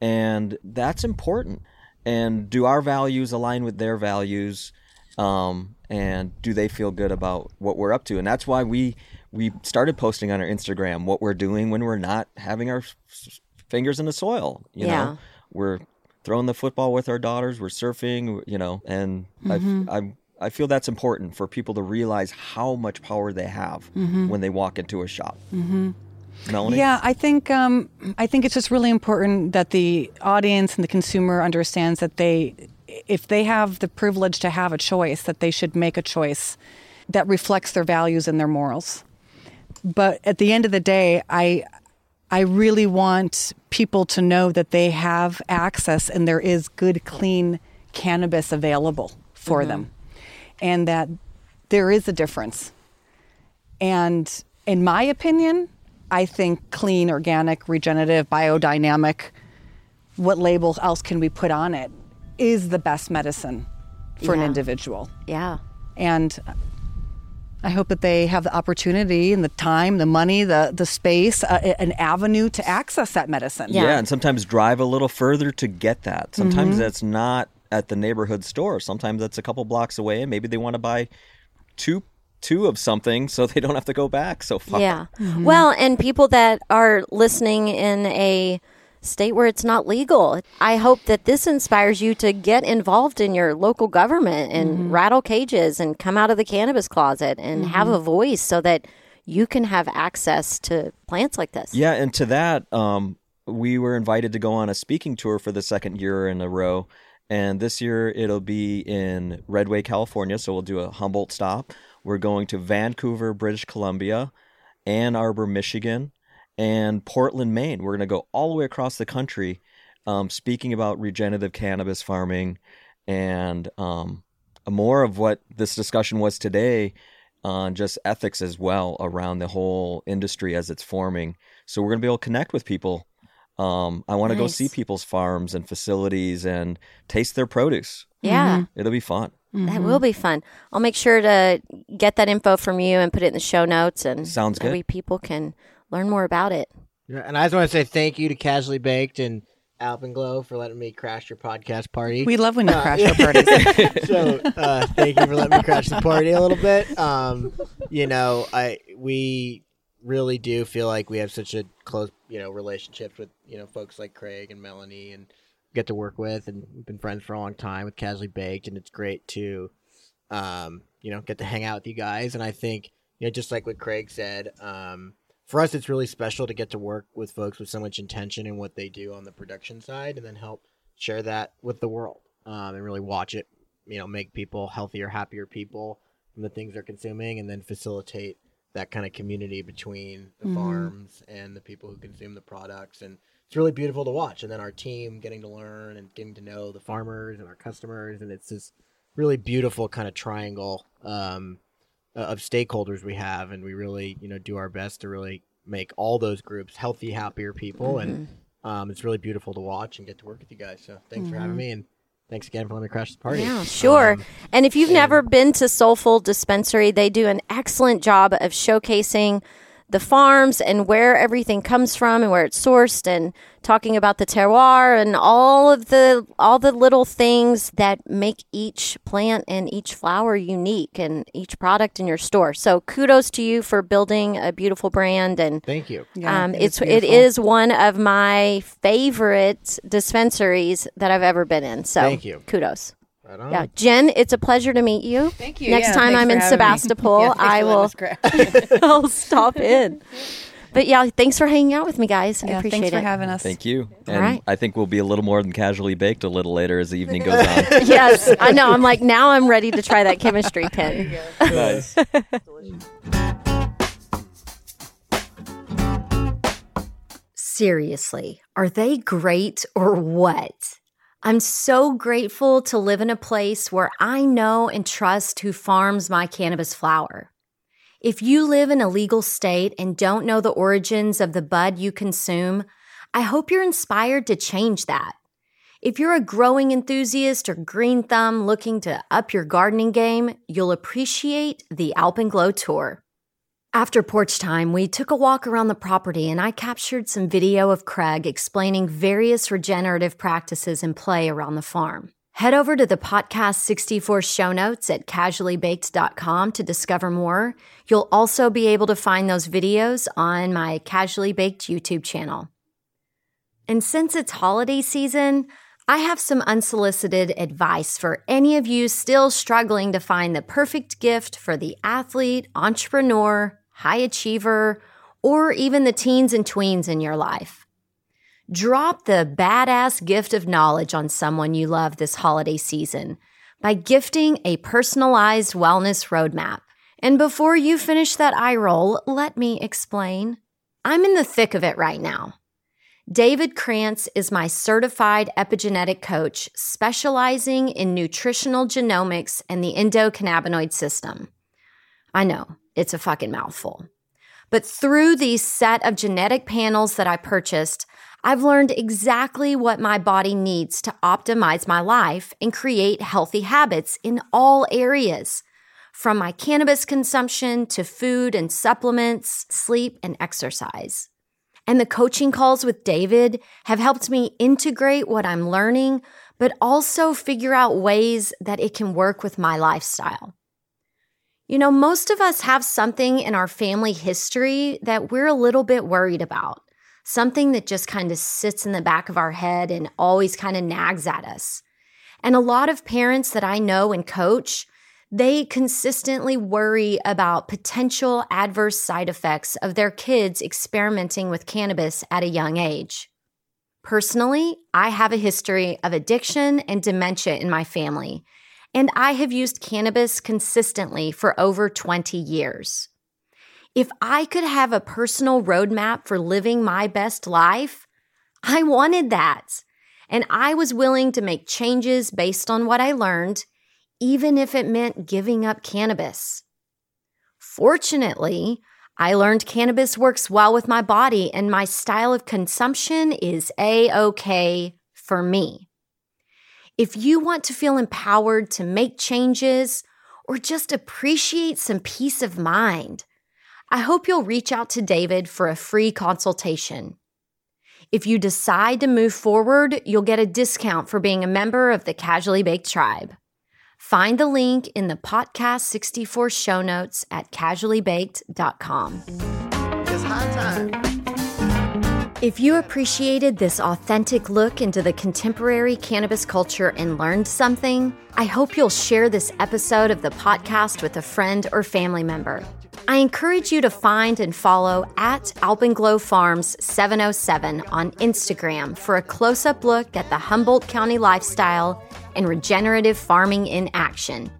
and that's important. And do our values align with their values? Um, and do they feel good about what we're up to? And that's why we we started posting on our Instagram what we're doing when we're not having our f- fingers in the soil. You Yeah. know, we're throwing the football with our daughters. We're surfing. You know, and Mm-hmm. I I I feel that's important for people to realize how much power they have when they walk into a shop. Mm-hmm. Melanie, Yeah, I think um, I think it's just really important that the audience and the consumer understands that they, if they have the privilege to have a choice, that they should make a choice that reflects their values and their morals. But at the end of the day, I I really want people to know that they have access and there is good, clean cannabis available for mm-hmm. them, and that there is a difference. And in my opinion, I think clean, organic, regenerative, biodynamic, what label else can we put on it, is the best medicine for an individual. yeah, And I hope that they have the opportunity and the time, the money, the, the space, uh, an avenue to access that medicine. Yeah. Yeah, and sometimes drive a little further to get that. Sometimes Mm-hmm. that's not at the neighborhood store. Sometimes that's a couple blocks away, and maybe they want to buy two two of something so (laughs) they don't have to go back so far. yeah. Well, and people that are listening in a state where it's not legal, I hope that this inspires you to get involved in your local government and rattle cages and come out of the cannabis closet and have a voice so that you can have access to plants like this. Yeah, and to that, um, we were invited to go on a speaking tour for the second year in a row. And this year it'll be in Redway, California. So we'll do a Humboldt stop. We're going to Vancouver, British Columbia, Ann Arbor, Michigan, and Portland, Maine. We're going to go all the way across the country um, speaking about regenerative cannabis farming and um, more of what this discussion was today on just ethics as well around the whole industry as it's forming. So we're going to be able to connect with people. Um, I want to go see people's farms and facilities and taste their produce. Yeah. It'll be fun. That will be fun. I'll make sure to get that info from you and put it in the show notes, and Sounds that good. way people can learn more about it. Yeah, and I just want to say thank you to Casually Baked and Alpenglow for letting me crash your podcast party. We love when you Uh, crash our (laughs) parties. so uh, thank you for letting me crash the party a little bit. Um, you know, I we really do feel like we have such a close, you know, relationship with you know folks like Craig and Melanie and get to work with, and we've been friends for a long time with Casually Baked, and it's great to, um, you know, get to hang out with you guys. And I think you know, just like what Craig said, um, for us, it's really special to get to work with folks with so much intention in what they do on the production side, and then help share that with the world um, and really watch it you know make people healthier happier people from the things they're consuming and then facilitate that kind of community between the farms and the people who consume the products. And it's really beautiful to watch. And then our team getting to learn and getting to know the farmers and our customers. And it's this really beautiful kind of triangle um, uh, of stakeholders we have and we really you know do our best to really make all those groups healthy happier people. And um, it's really beautiful to watch and get to work with you guys. So thanks for having me and thanks again for letting me crash the party. Yeah, sure. Um, and if you've never been to Solful Dispensary, they do an excellent job of showcasing the farms and where everything comes from and where it's sourced and talking about the terroir and all of the all the little things that make each plant and each flower unique and each product in your store. So kudos to you for building a beautiful brand and thank you Yeah, um, it it's is beautiful. is one of my favorite dispensaries that I've ever been in. So Thank you. kudos. Right on. Yeah, Jen, it's a pleasure to meet you. Thank you. Next Yeah, time I'm in. (laughs) Sebastopol, Yeah, I will. (laughs) (laughs) I'll stop in. But yeah, thanks for hanging out with me, guys. I Yeah, appreciate thanks for having us. Thank you. And right. I think we'll be a little more than casually baked a little later as the evening goes on. yes, I know. I'm like now I'm ready to try that chemistry pin. nice. Seriously, are they great or what? I'm so grateful to live in a place where I know and trust who farms my cannabis flower. If you live in a legal state and don't know the origins of the bud you consume, I hope you're inspired to change that. If you're a growing enthusiast or green thumb looking to up your gardening game, you'll appreciate the Alpenglow Tour. After porch time, we took a walk around the property and I captured some video of Craig explaining various regenerative practices in play around the farm. Head over to the podcast 64 show notes at casuallybaked.com to discover more. You'll also be able to find those videos on my Casually Baked YouTube channel. And since it's holiday season, I have some unsolicited advice for any of you still struggling to find the perfect gift for the athlete, entrepreneur, high achiever, or even the teens and tweens in your life. Drop the badass gift of knowledge on someone you love this holiday season by gifting a personalized wellness roadmap. And before you finish that eye roll, let me explain. I'm in the thick of it right now. David Krantz is my certified epigenetic coach specializing in nutritional genomics and the endocannabinoid system. I know, it's a fucking mouthful. But through these set of genetic panels that I purchased, I've learned exactly what my body needs to optimize my life and create healthy habits in all areas, from my cannabis consumption to food and supplements, sleep, and exercise. And the coaching calls with David have helped me integrate what I'm learning, but also figure out ways that it can work with my lifestyle. You know, most of us have something in our family history that we're a little bit worried about, something that just kind of sits in the back of our head and always kind of nags at us. And a lot of parents that I know and coach, they consistently worry about potential adverse side effects of their kids experimenting with cannabis at a young age. Personally, I have a history of addiction and dementia in my family, and I have used cannabis consistently for over 20 years. If I could have a personal roadmap for living my best life, I wanted that. And I was willing to make changes based on what I learned, even if it meant giving up cannabis. Fortunately, I learned cannabis works well with my body and my style of consumption is A OK for me. If you want to feel empowered to make changes or just appreciate some peace of mind, I hope you'll reach out to David for a free consultation. If you decide to move forward, you'll get a discount for being a member of the Casually Baked Tribe. Find the link in the Podcast 64 show notes at casuallybaked.com. It's high time. If you appreciated this authentic look into the contemporary cannabis culture and learned something, I hope you'll share this episode of the podcast with a friend or family member. I encourage you to find and follow at Alpenglow Farms 707 on Instagram for a close up look at the Humboldt County lifestyle and regenerative farming in action.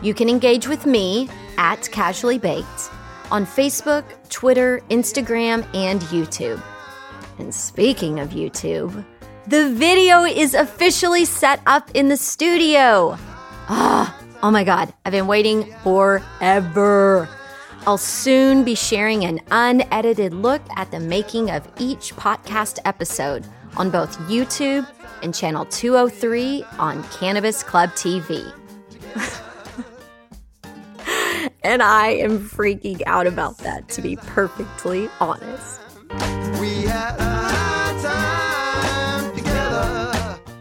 You can engage with me at Casually Baked on Facebook, Twitter, Instagram, and YouTube. And speaking of YouTube, the video is officially set up in the studio. Ah, oh my God, I've been waiting forever. I'll soon be sharing an unedited look at the making of each podcast episode on both YouTube and channel 203 on Cannabis Club TV. (laughs) and I am freaking out about that, to be perfectly honest.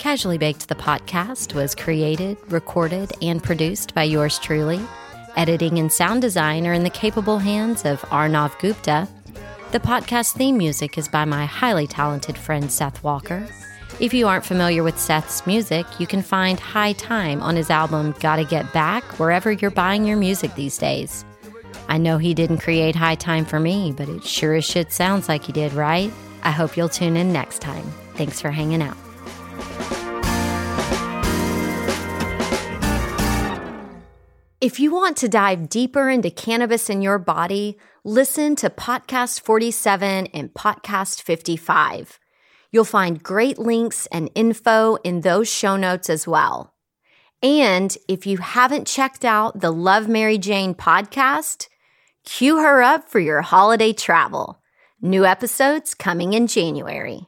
Casually Baked, the podcast, was created, recorded, and produced by yours truly. Editing and sound design are in the capable hands of Arnav Gupta. The podcast theme music is by my highly talented friend Seth Walker. If you aren't familiar with Seth's music, you can find High Time on his album Gotta Get Back wherever you're buying your music these days. I know he didn't create High Time for me, but it sure as shit sounds like he did, right? I hope you'll tune in next time. Thanks for hanging out. If you want to dive deeper into cannabis in your body, listen to Podcast 47 and Podcast 55. You'll find great links and info in those show notes as well. And if you haven't checked out the Love Mary Jane podcast, cue her up for your holiday travel. New episodes coming in January.